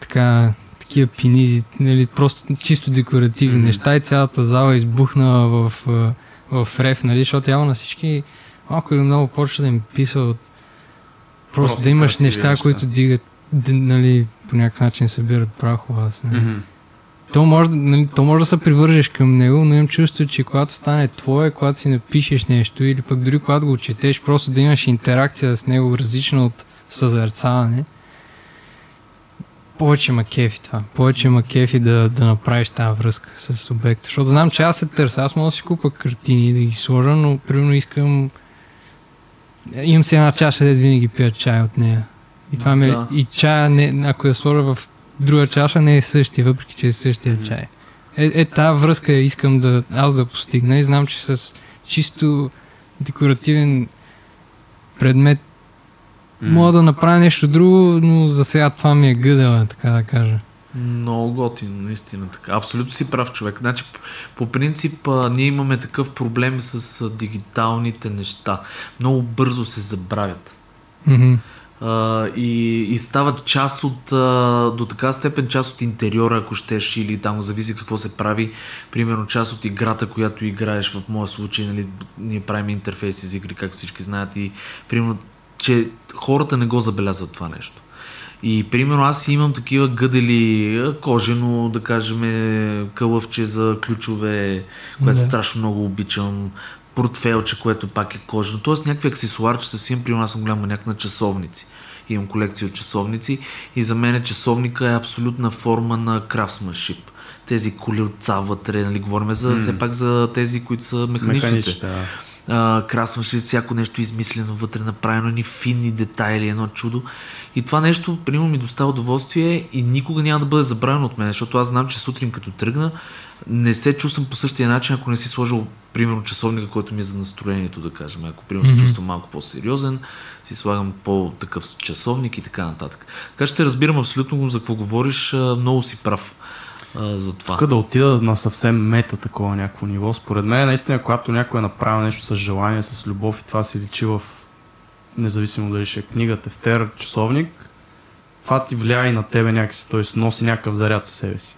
така, такива пинизи, нали, просто чисто декоративни неща и цялата зала е избухнала в, в, рев, нали, защото явно на всички малко или много почва да им писа от просто, Просто да имаш неща, неща. които дигат, нали, по някакъв начин събират. Аз, нали. То може, нали, то може да се привържеш към него, но имам чувство, че когато стане твое, когато си напишеш нещо или пък дори когато го четеш, просто да имаш интеракция с него, различна от съзерцаване, повече ма кефи това. Повече ма кефи да, да направиш тази връзка с обекта. Защото знам, че аз се търся. Аз мога да си купа картини да ги сложа, но примерно искам... Имам си една чаша, дед винаги пия чай от нея. И това ми е... Да. И чая, не, ако я сложа в друга чаша, не е същия, въпреки че е същия чай. Е, е тази връзка искам да, аз да постигна и знам, че с чисто декоративен предмет мога да направя нещо друго, но за сега това ми е гъдела, така да кажа. Много готино, наистина така. Абсолютно си прав човек. Значи, по, принцип, а, ние имаме такъв проблем с а, дигиталните неща. Много бързо се забравят. Мгм. А, и, и стават част от, а, до така степен част от интериора, ако щеш, или там зависи какво се прави. Примерно част от играта, която играеш, в моя случай, нали, ние правим интерфейси за игри, както всички знаят, и примерно, че хората не го забелязват това нещо. И примерно аз имам такива гъдели, кожено, да кажем, кълъвче за ключове, което Да. страшно много обичам, портфелче, което пак е кожено. Тоест някакви аксесуарчета си имам, примерно аз съм голям маняк на часовници. Имам колекция от часовници и за мен часовника е абсолютна форма на крафтсманшип. Тези колелца вътре, нали, говорим за, все пак за тези, които са механичните да. А, красваше всяко нещо измислено вътре, направено, ни финни детайли, едно чудо. И това нещо, примерно, ми доставя удоволствие и никога няма да бъде забравено от мен, защото аз знам, че сутрин като тръгна, не се чувствам по същия начин, ако не си сложил, примерно, часовника, който ми е за настроението, да кажем. Ако, примерно, се Мгм. чувствам малко по-сериозен, си слагам по-такъв часовник и така нататък. Така ще разбирам абсолютно за какво говориш, много си прав а, за това. Тук да отида на съвсем мета такова някакво ниво. Според мен, наистина, когато някой е направил нещо с желание, с любов и това се личи в независимо дали ще е книга, тефтер, часовник, това ти влияе и на тебе някакси, т.е. носи някакъв заряд със себе си.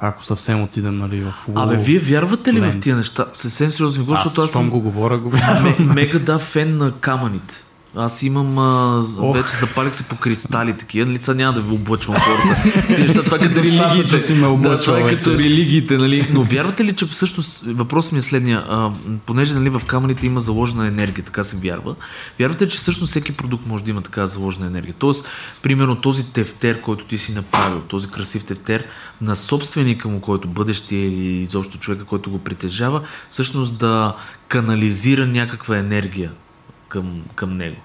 Ако съвсем отидем нали, в Абе, вие вярвате ли в Лент. тия неща? Съвсем сериозно го, Аз, защото аз щом съм го говоря, го ме, мега да фен на камъните. Аз имам, а, Ох. вече запалих се по кристали такива, нали са няма да ви облъчвам хората. Ти неща, това като религиите. си ме Да, облъчвал това е като религиите, нали? Но вярвате ли, че всъщност въпросът ми е следния, а, понеже нали, в камъните има заложена енергия, така се вярва, вярвате ли, че всъщност всеки продукт може да има такава заложена енергия? Тоест, примерно този тефтер, който ти си направил, този красив тефтер, на собственика му, който бъдещия или изобщо човека, който го притежава, всъщност да канализира някаква енергия към, към него.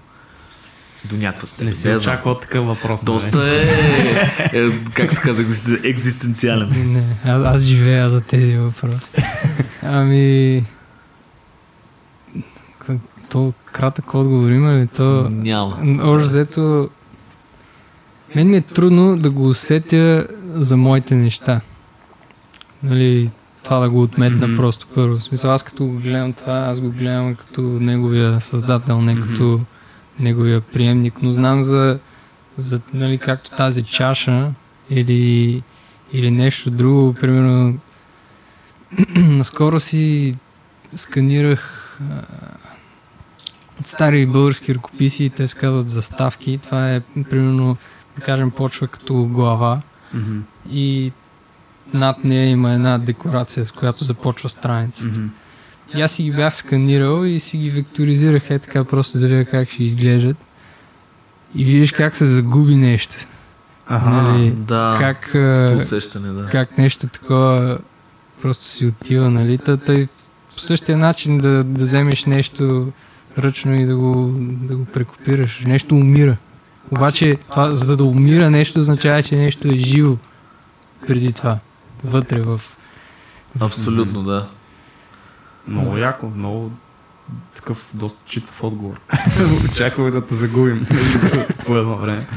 До някаква степен. Не си очаквал такъв въпрос. нали? Доста е, е, как се казва, екзистен- екзистенциален. Не, аз, аз живея за тези въпроси. Ами... То кратък отговор има ли? То... Няма. Общо взето... Мен ми е трудно да го усетя за моите неща. Нали, това да го отметна Мгм. просто първо. В смисъл, аз като го гледам това, аз го гледам като неговия създател, не Мгм. като неговия приемник, но знам за, за нали, както тази чаша или, или нещо друго. Примерно, наскоро си сканирах а, стари български ръкописи и те се казват заставки. Това е, примерно, да кажем, почва като глава Мгм, и над нея има една декорация, с която започва страницата. мгм. И аз си ги бях сканирал и си ги векторизирах е така, просто да видя как ще изглеждат. И виждаш как се загуби нещо. Аха. Нали, Да, как, усещане, да. как нещо такова просто си отива, нали? Та, тъй, по същия начин да, да вземеш нещо ръчно и да го, да го прекопираш. Нещо умира. Обаче, това, за да умира нещо, означава, че нещо е живо преди това. Вътре в... Абсолютно, да. Много яко, много такъв доста читав отговор. Очаквах да те загубим по едно време.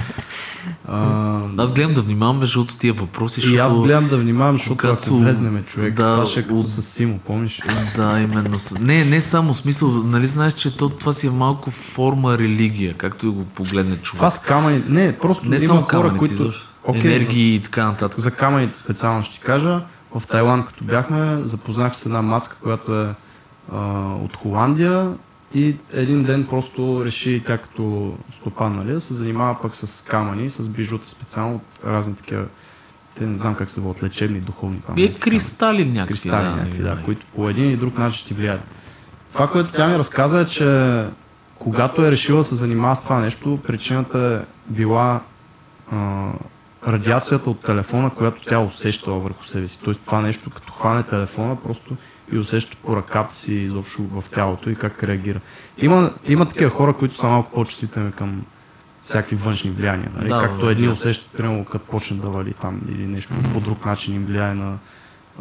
А, Аз гледам да внимавам между другото с тия въпроси, защото... и аз гледам да внимавам, защото когато- ако влезнеме човек, да, това ще е като от- с Симо, помниш? Да, именно. Не, не само смисъл, нали знаеш, че то, това си е малко форма религия, както и го погледне човек. Това с камъни, не, просто не има само хора, камъните, които... изобщо. Окей, енергии и така нататък. За камъните специално ще ти кажа. В Тайланд, като бяхме, запознах се с една мацка, която е а, от Холандия и един ден просто реши тя като стопан, нали, да се занимава пък с камъни, с бижута специално от разни такива, те не знам как се водят, лечебни, духовни там. Е, кристали някакви. кристали да, някакви, да, да. които по един или друг начин ще ти влияят. Това, което тя ми разказа е, че когато е решила да се занимава с това нещо, причината е била а, радиацията от телефона, която тя усещала върху себе си. Тоест това нещо, като хване телефона, просто и усеща по ръката си изобщо в тялото и как реагира. Има, има такива хора, които са малко по-чувствителни към всякакви външни влияния. Нали? Да, Както едни усещат, примерно, като почне да вали там или нещо по друг начин им влияе на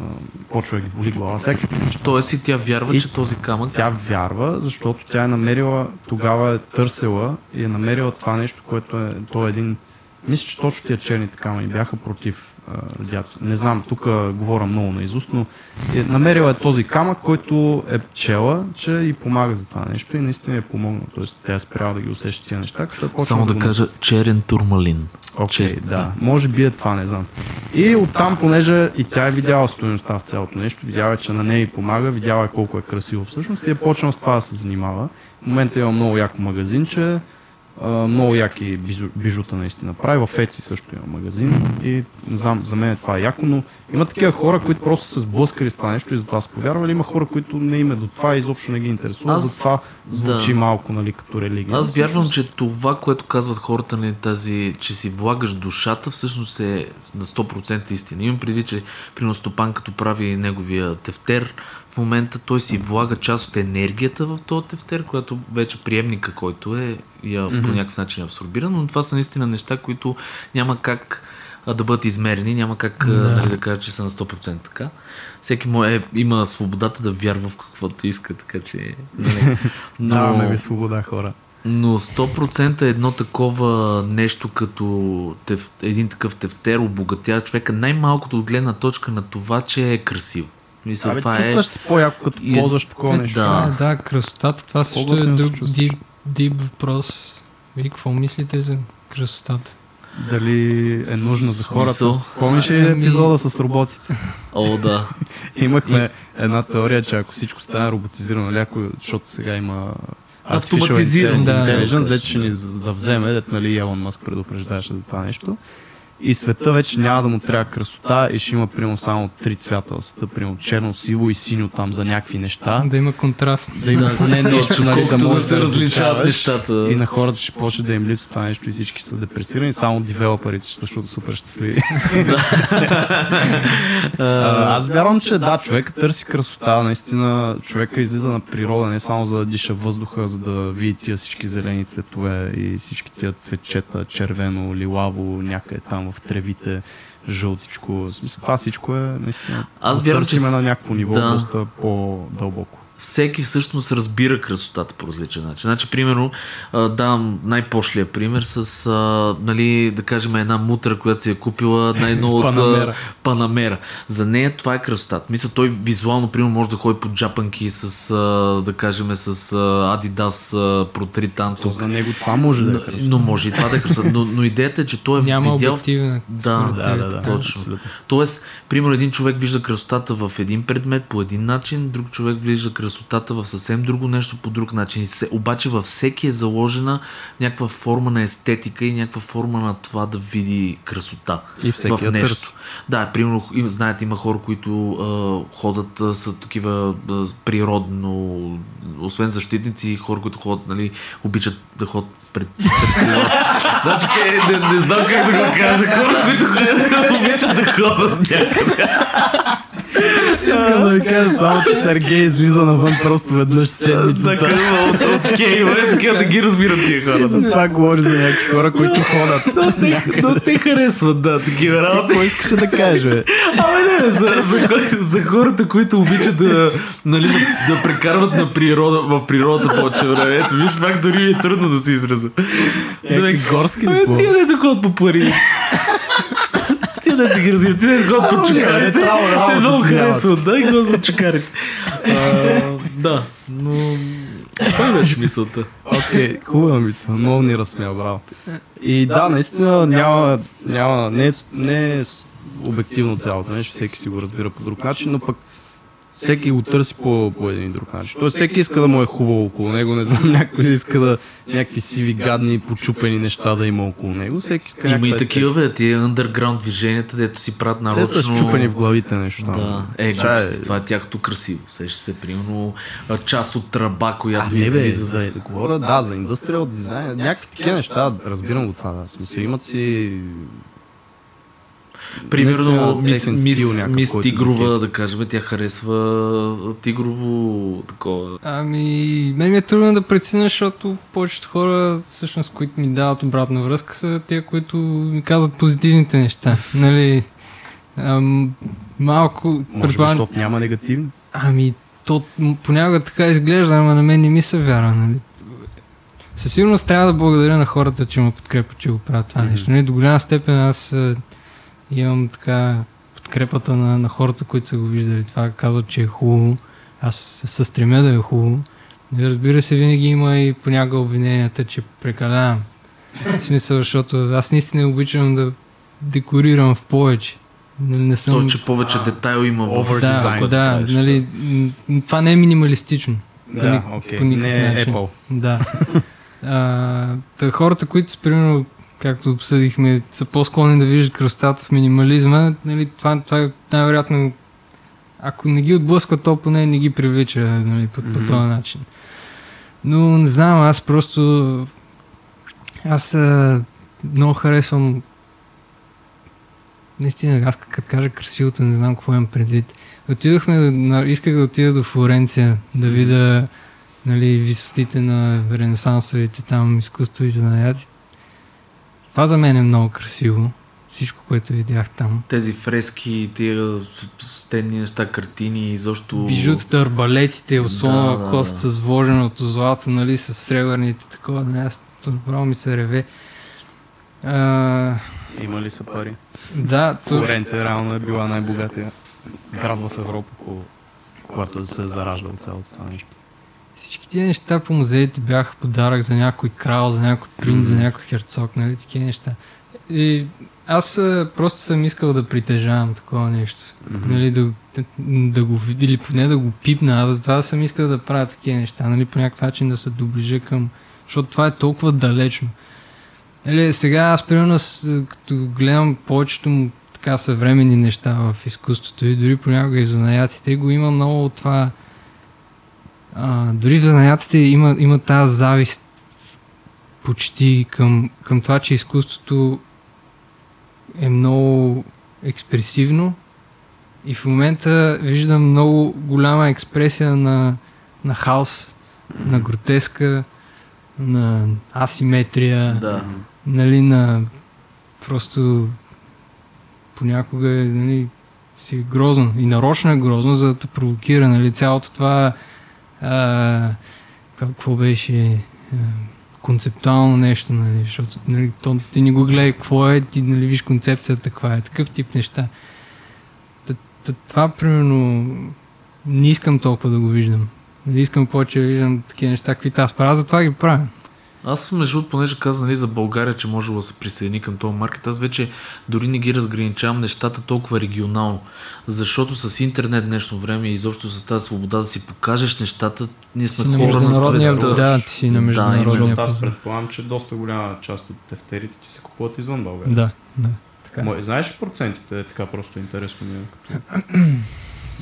а, почва ги боли глава. Всякакви. Тоест и тя вярва, И че този камък... Тя вярва, защото тя е намерила, тогава е търсила и е намерила това нещо, което е, то е един, мисля, че точно тия черните камъни бяха против радиация. Не знам, тук говоря много наизуст, но е, намерила е този камък, който е пчела, че и помага за това нещо и наистина е помогна. Тоест тя е спряла да ги усеща тия неща, като е Само да го кажа черен турмалин. Окей, Че- да. Може би е това, не знам. И оттам, понеже и тя е видяла стоеността в цялото нещо, видяла е, че на нея й помага, видяла е колко е красиво всъщност и е почнала с това да се занимава. В момента има много яко магазинче, а, много яки бижу- бижута наистина прави. В Еци също има магазин и знам, за мен това е яко, но има такива хора, които просто се сблъскали с това нещо и затова са повярвали. Има хора, които не им е до това и изобщо не ги интересува, Аз- затова звучи да. малко нали, като религия. Аз вярвам, че това, което казват хората, нали, тази, че си влагаш душата, всъщност е на 100% истина. Имам преди, че при Стопан, като прави неговия тефтер, в момента той си влага част от енергията в този тефтер, която вече приемника, който е, я mm-hmm. по някакъв начин е абсорбиран, но това са наистина неща, които няма как да бъдат измерени, няма как. Да. Нали, да кажа, че са на 100% така. Всеки му е, има свободата да вярва в каквото иска, така че... Нали, но... Даваме ви свобода, хора. Но 100% е едно такова нещо като теф, един такъв тефтер обогатява човека най-малкото от гледна точка на това, че е красиво. Мисля, Абе, това е... чувстваш се по-яко, като И- ползваш такова нещо. Да. Да, да, красотата, това също е друг чувстваш. ди, дип въпрос. Вие какво мислите за красотата? Дали е нужно за хората? Помниш ли епизода с роботите? О, да. Имахме една теория, че ако всичко стане роботизирано, ляко, защото сега има Автоматизирано, да. Intelligence, дете ще ни завземе, дете нали Елон Мъск предупреждаваше за това нещо. И света вече няма да му трябва красота и ще има примерно само три цвята в света, примерно черно, сиво и синьо там за някакви неща. Да има контраст. Да има поне нещо, нали, да може да се различават нещата. И на хората ще почне да им липсва това нещо и всички са депресирани, само девелоперите ще са защото супер щастливи. Аз вярвам, че да, човек търси красота, наистина човека излиза на природа не само за да диша въздуха, за да види тия всички зелени цветове и всички тия цветчета, червено, лилаво, някъде там в тревите, жълтичко. Това всичко е наистина. Аз вярвам, че на някакво ниво, да. доста по-дълбоко. Всеки всъщност разбира красотата по различен начин. Значи, примерно, давам най-пошлия пример с, а, нали, да кажем, една мутра, която си е купила най-но от Панамера. Панамера. За нея това е красотата. Мисля, той визуално, примерно, може да ходи по джапанки с, а, да кажем, с а, Adidas а, Pro 3 То танцов. за него това може да Но, е красота. но може и това да е красота. Но, но идеята е, че той е Няма видял... обективна. Да, Да, да, да, точно. абсолютно. Тоест, примерно един човек вижда красотата в един предмет по един начин, друг човек вижда красотата в съвсем друго нещо по друг начин. Обаче във всеки е заложена някаква форма на естетика и някаква форма на това да види красота И всеки в нещо. търси. Да, примерно, им, знаете, има хора, които а, ходят а, са такива а, природно, освен защитници, хора, които ходят, нали, обичат да ходят пред. Значи, е, не, не, знам как да го кажа. Хора, които ходят, обичат да ходят някъде. Искам да ви кажа само, че Сергей излиза навън просто веднъж седмицата. Закрива от, от кейва, е така да ги разбират тия хора. За това говори за някакви хора, които ходят. Но те, харесват, да, такива работи. Какво искаше да каже? бе? Абе не, за, за, хор- за хората, които обичат да, нали, да, прекарват на природа, в природата повече време. Ето, виж, пак дори ми е трудно да се израза. Някакви горски ли тия не ходят по пари. Да ги разбират, тия не ходят по чукарите. не трябва работа Те много харесват, да, и ходят по чукарите. А, Да, но... Това беше мисълта. Окей, хубава мисъл. Много ни разсмя, браво. И да, наистина няма, няма не, е, не е с- обективно цялото нещо, всеки си го разбира по друг начин, но пък всеки го търси по, по един и друг начин. Тоест всеки иска да му е хубаво около него, не знам, някой иска да някакви сиви, гадни, почупени неща да има около него. Всеки иска Има и такива, бе, тия underground движенията, дето си правят нарочно... Те са щупени в главите нещо там. Да, е, глупости, това е тяхното красиво. Сеща се, примерно, част от тръба, която излиза. за, да говоря, да, за индустриал дизайн, някакви такива неща, разбирам го това, да. Смисъл, имат си... Примерно, мис, мис, стил някакъв, мис Тигрова, да кажем, тя харесва тигрово такова. Ами, мен ми е трудно да преценя, защото повечето хора, всъщност, които ми дават обратна връзка, са тия, които ми казват позитивните неща. Нали, ам, малко, Може би, предполагам- защото няма негативни. Ами, то понякога така изглежда, ама на мен не ми се вяра, нали? Със сигурност трябва да благодаря на хората, че ме подкрепят, че го правят това Мгм. нещо. Нали? До голяма степен аз имам така подкрепата на, на хората, които са го виждали. Това казват, че е хубаво. Аз се стремя да е хубаво. Разбира се, винаги има и понякога обвиненията, че прекалявам. В смисъл, защото аз наистина обичам да декорирам в повече. Не, не съм... То, че повече детайл има в Да, дизайн, да, правиш, нали, това не е минималистично. Да, ник- окей. по Не е начин. Apple. Да. а, та хората, които са, примерно, както обсъдихме, са по-склонни да виждат красотата в минимализма, нали, това, това е най-вероятно, ако не ги отблъсква, то поне не ги привлича нали, по, по Мгм. този начин. Но не знам, аз просто аз а, много харесвам наистина, аз като кажа красивото, не знам какво имам предвид. Отидохме, на, исках да отида до Флоренция, да видя нали, висотите на ренесансовите там изкуство и занаяти. Това за мен е много красиво. Всичко, което видях там. тези фрески, тия стенни неща, картини, изобщо... Бижутата, арбалетите, основа Да, да, кост да. с вложеното злато, нали, с сребърните, такова, нали, аз направо ми се реве. А, Има ли са пари? да, то, Флоренция реално е била най-богатия град в Европа, когато се е зараждал цялото това нещо. Всички тия неща по музеите бяха подарък за някой крал, за някой принц, за Мгм. някой херцог, нали, такива неща. И аз а, просто съм искал да притежавам такова нещо. Мгм. Нали, да, да, го или поне да го пипна. Аз затова съм искал да правя такива неща, нали, по някакъв начин да се доближа към... Защото това е толкова далечно. Нали, сега аз примерно като гледам повечето му така съвременни неща в изкуството и дори понякога и в занаятите го има много от това а, дори в занаятите има, има тази завист почти към, към това, че изкуството е много експресивно. И в момента виждам много голяма експресия на, на хаос, на гротеска, на асиметрия, Да. нали, на просто понякога е, нали, си грозно. И нарочно е грозно, за да те провокира, нали, цялото това какво беше а, концептуално нещо, нали, защото нали, то, ти не го гледай какво е, ти нали, виж концепцията каква е, такъв тип неща. Това, примерно, не искам толкова да го виждам. Не искам повече да виждам такива неща, каквито аз правя, затова ги правя. Аз, между другото, понеже каза нали, за България, че може да се присъедини към този маркет, аз вече дори не ги разграничавам нещата толкова регионално. Защото с интернет днешно време и изобщо с тази свобода да си покажеш нещата, ние сме Си на хора на света. да, ти си на Да, международния Защото аз предполагам, че доста голяма част от тефтерите ти се купуват извън България. Да, да. Така. е. Мо, знаеш ли процентите? Е така просто интересно ми е.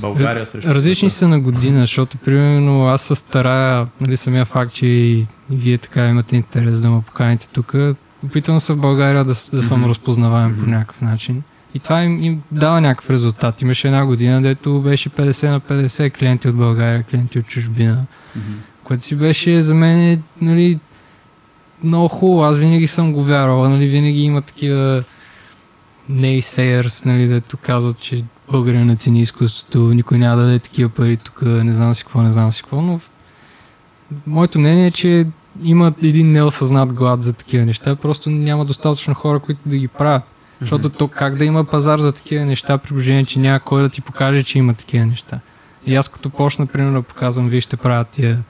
България срещу Различни света. са на година, защото примерно аз се старая, нали, самия факт, че и, вие така имате интерес да ме поканите тук. Опитвам се в България да, да съм Мгм. разпознаваем по Мгм. някакъв начин. И това им, им дава някакъв резултат. Имаше една година, дето беше 50 на 50 клиенти от България, клиенти от чужбина. Мгм. Което си беше за мен нали, много хубаво. Аз винаги съм го вярвал. Нали, винаги има такива naysayers, нали, дето казват, че българин не цени изкуството, никой няма да даде такива пари тук, не знам си какво, не знам си какво, но моето мнение е, че има един неосъзнат глад за такива неща, просто няма достатъчно хора, които да ги правят. Защото то как да има пазар за такива неща, при положение, че няма кой да ти покаже, че има такива неща. И аз като почна, примерно, да показвам, вие ще правят тия,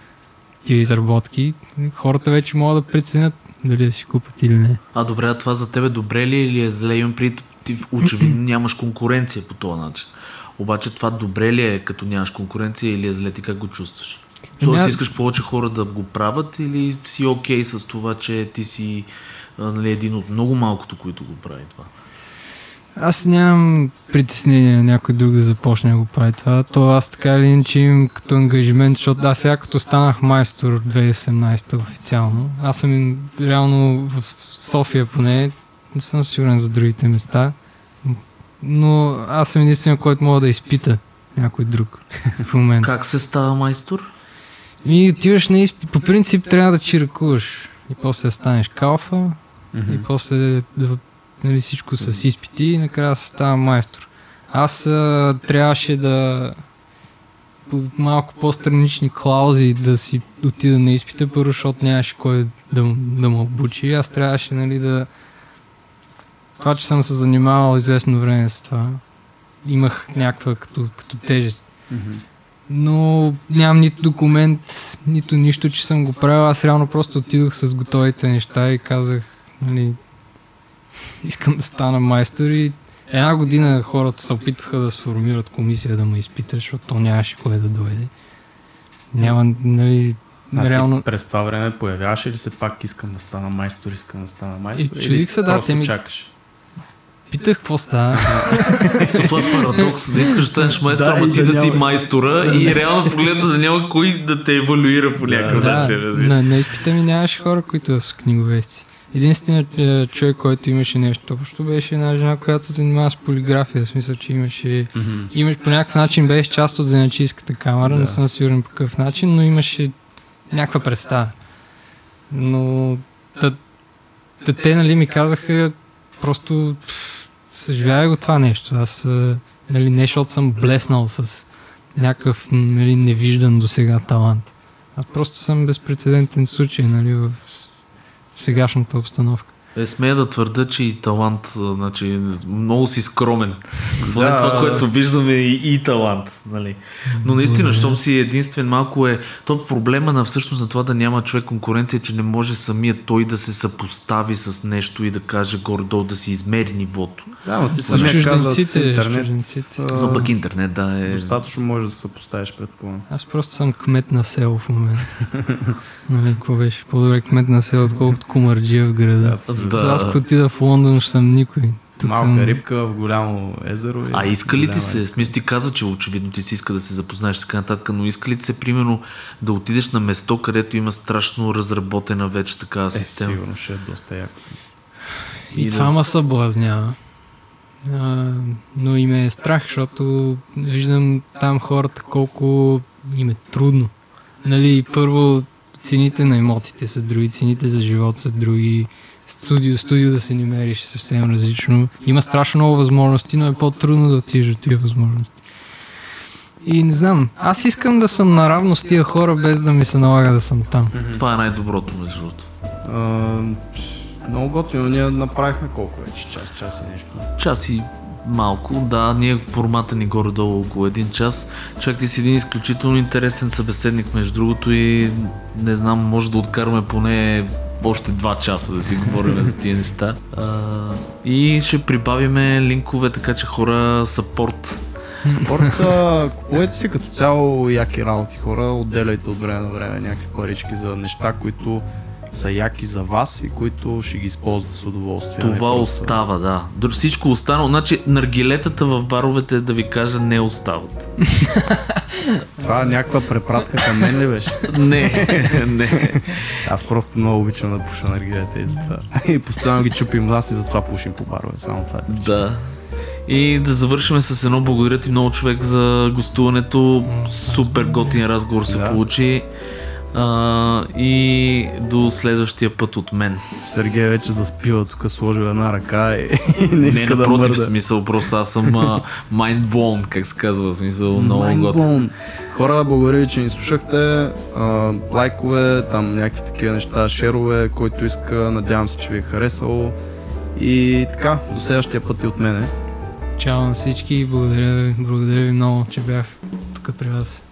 тия изработки, хората вече могат да преценят дали да си купат или не. А добре, а това за тебе добре ли е или е зле? Имам пред ти очевидно нямаш конкуренция по този начин. Обаче това добре ли е, като нямаш конкуренция или е зле ти как го чувстваш? Тоест аз- искаш повече хора да го правят или си окей с това, че ти си нали, един от много малкото, които го прави това? Аз нямам притеснение някой друг да започне да го прави това. То аз така или иначе имам като ангажимент, защото аз сега като станах майстор 2018 официално, аз съм реално в София поне, не съм сигурен за другите места, но аз съм единствено, който мога да изпита някой друг в момента. Как се става майстор? И отиваш на изпит. По принцип трябва да чиракуваш. И после да станеш калфа, Мгм. и после да, нали, всичко с изпити и накрая се става майстор. Аз а, трябваше да по малко по-странични клаузи да си отида на изпита, първо, защото нямаше кой да, да ме обучи. Аз трябваше нали, да... Това, че съм се занимавал известно време с това, имах някаква като, като тежест. Но нямам нито документ, нито нищо, че съм го правил. Аз реално просто отидох с готовите неща и казах, нали, искам да стана майстор и една година хората се опитваха да сформират комисия да ме изпита, защото то нямаше кой да дойде. Няма, нали, А реално... през това време появяваше ли се пак искам да стана майстор, искам да стана майстор? И чудих се, да, те ми- чакаш. Питах какво става. То това е парадокс, да искаш да станеш майстор, Да, ама ти да си майстора и реално погледна да няма кой да те евалюира по някакъв да, начин. на, на изпита ми нямаше хора, които са книговести. Единственият е, човек, който имаше нещо общо, беше една жена, която се занимава с полиграфия. В смисъл, че имаше Мгм. имаш по някакъв начин беше част от заначийската камера, Да. не съм сигурен по какъв начин, но имаше някаква представа. Но та, та, те нали ми казаха просто пф, съживявай го това нещо. Аз а, нали, не защото съм блеснал с някакъв нали, невиждан до сега талант. Аз просто съм безпредседентен случай нали, в, сегашната обстановка. Е, смея да твърда, че и талант, а, значи, много си скромен. Поне Да. това, което виждаме и, и талант. Нали? Но наистина, щом си единствен, малко е... То проблема на всъщност на това да няма човек конкуренция, че не може самият той да се съпостави с нещо и да каже горе-долу да си измери нивото. Да, но ти самия чужденците, с интернет. чужденците. Но пък интернет, да, е... Достатъчно можеш да се поставиш предполагам. Аз просто съм кмет на село в момента. нали, какво беше? По-добре кмет на село, отколкото кумарджия в града. Да. За аз ако отида в Лондон, ще съм никой. Тук Малка съм... рибка в голямо езеро. и А иска ли ти се, смисъл ти каза, че очевидно ти си иска да се запознаеш така нататък, но иска ли ти се, примерно, да отидеш на место, където има страшно разработена вече такава Е, система? сигурно ще е доста яко. И, И да- това ма съблазнява. А, но и ме е страх, защото виждам там хората колко им е трудно. Нали, първо цените на имотите са други, цените за живот са други. Студио, студио да се намериш е съвсем различно. Има страшно много възможности, но е по-трудно да отидеш до тия възможности. И не знам, аз искам да съм наравно с тия хора, без да ми се налага да съм там. Това е най-доброто, между другото. Много готино. Ние направихме колко вече? Час, час и нещо. Час и малко, да, ние формата ни горе-долу около един час. Човек ти си един изключително интересен събеседник, между другото и не знам, може да откараме поне още два часа да си говорим за тия неща. А, и ще прибавиме линкове, така че хора, сапорт. Спорта, купувайте си като цяло яки работи хора, отделяйте от време на време някакви парички за неща, които са яки за вас и които ще ги използвате с удоволствие. не Това просто- остава, да. Дор- Всичко останало, значи наргилетата в баровете, да ви кажа, не остават. Това е някаква препратка към мен ли беше? Не, не. Аз просто много обичам да пуша на ригета и затова. И постоянно ги чупим нас и затова пушим по барове. Само това е. Да. И да завършим с едно благодаря ти много човек за гостуването. Супер готин разговор се Да. получи. А, и до следващия път от мен. Сергей вече заспива, тук сложил една ръка и, и не Не, иска да напротив, мърда. смисъл, просто аз съм blown, как се казва, смисъл, много готин. Хора, благодаря ви, че ни слушахте. А, лайкове, там някакви такива неща, шерове, който иска. Надявам се, че ви е харесало. И така, до следващия път и от мене. Чао на всички и благодаря ви, благодаря ви много, че бях тук при вас.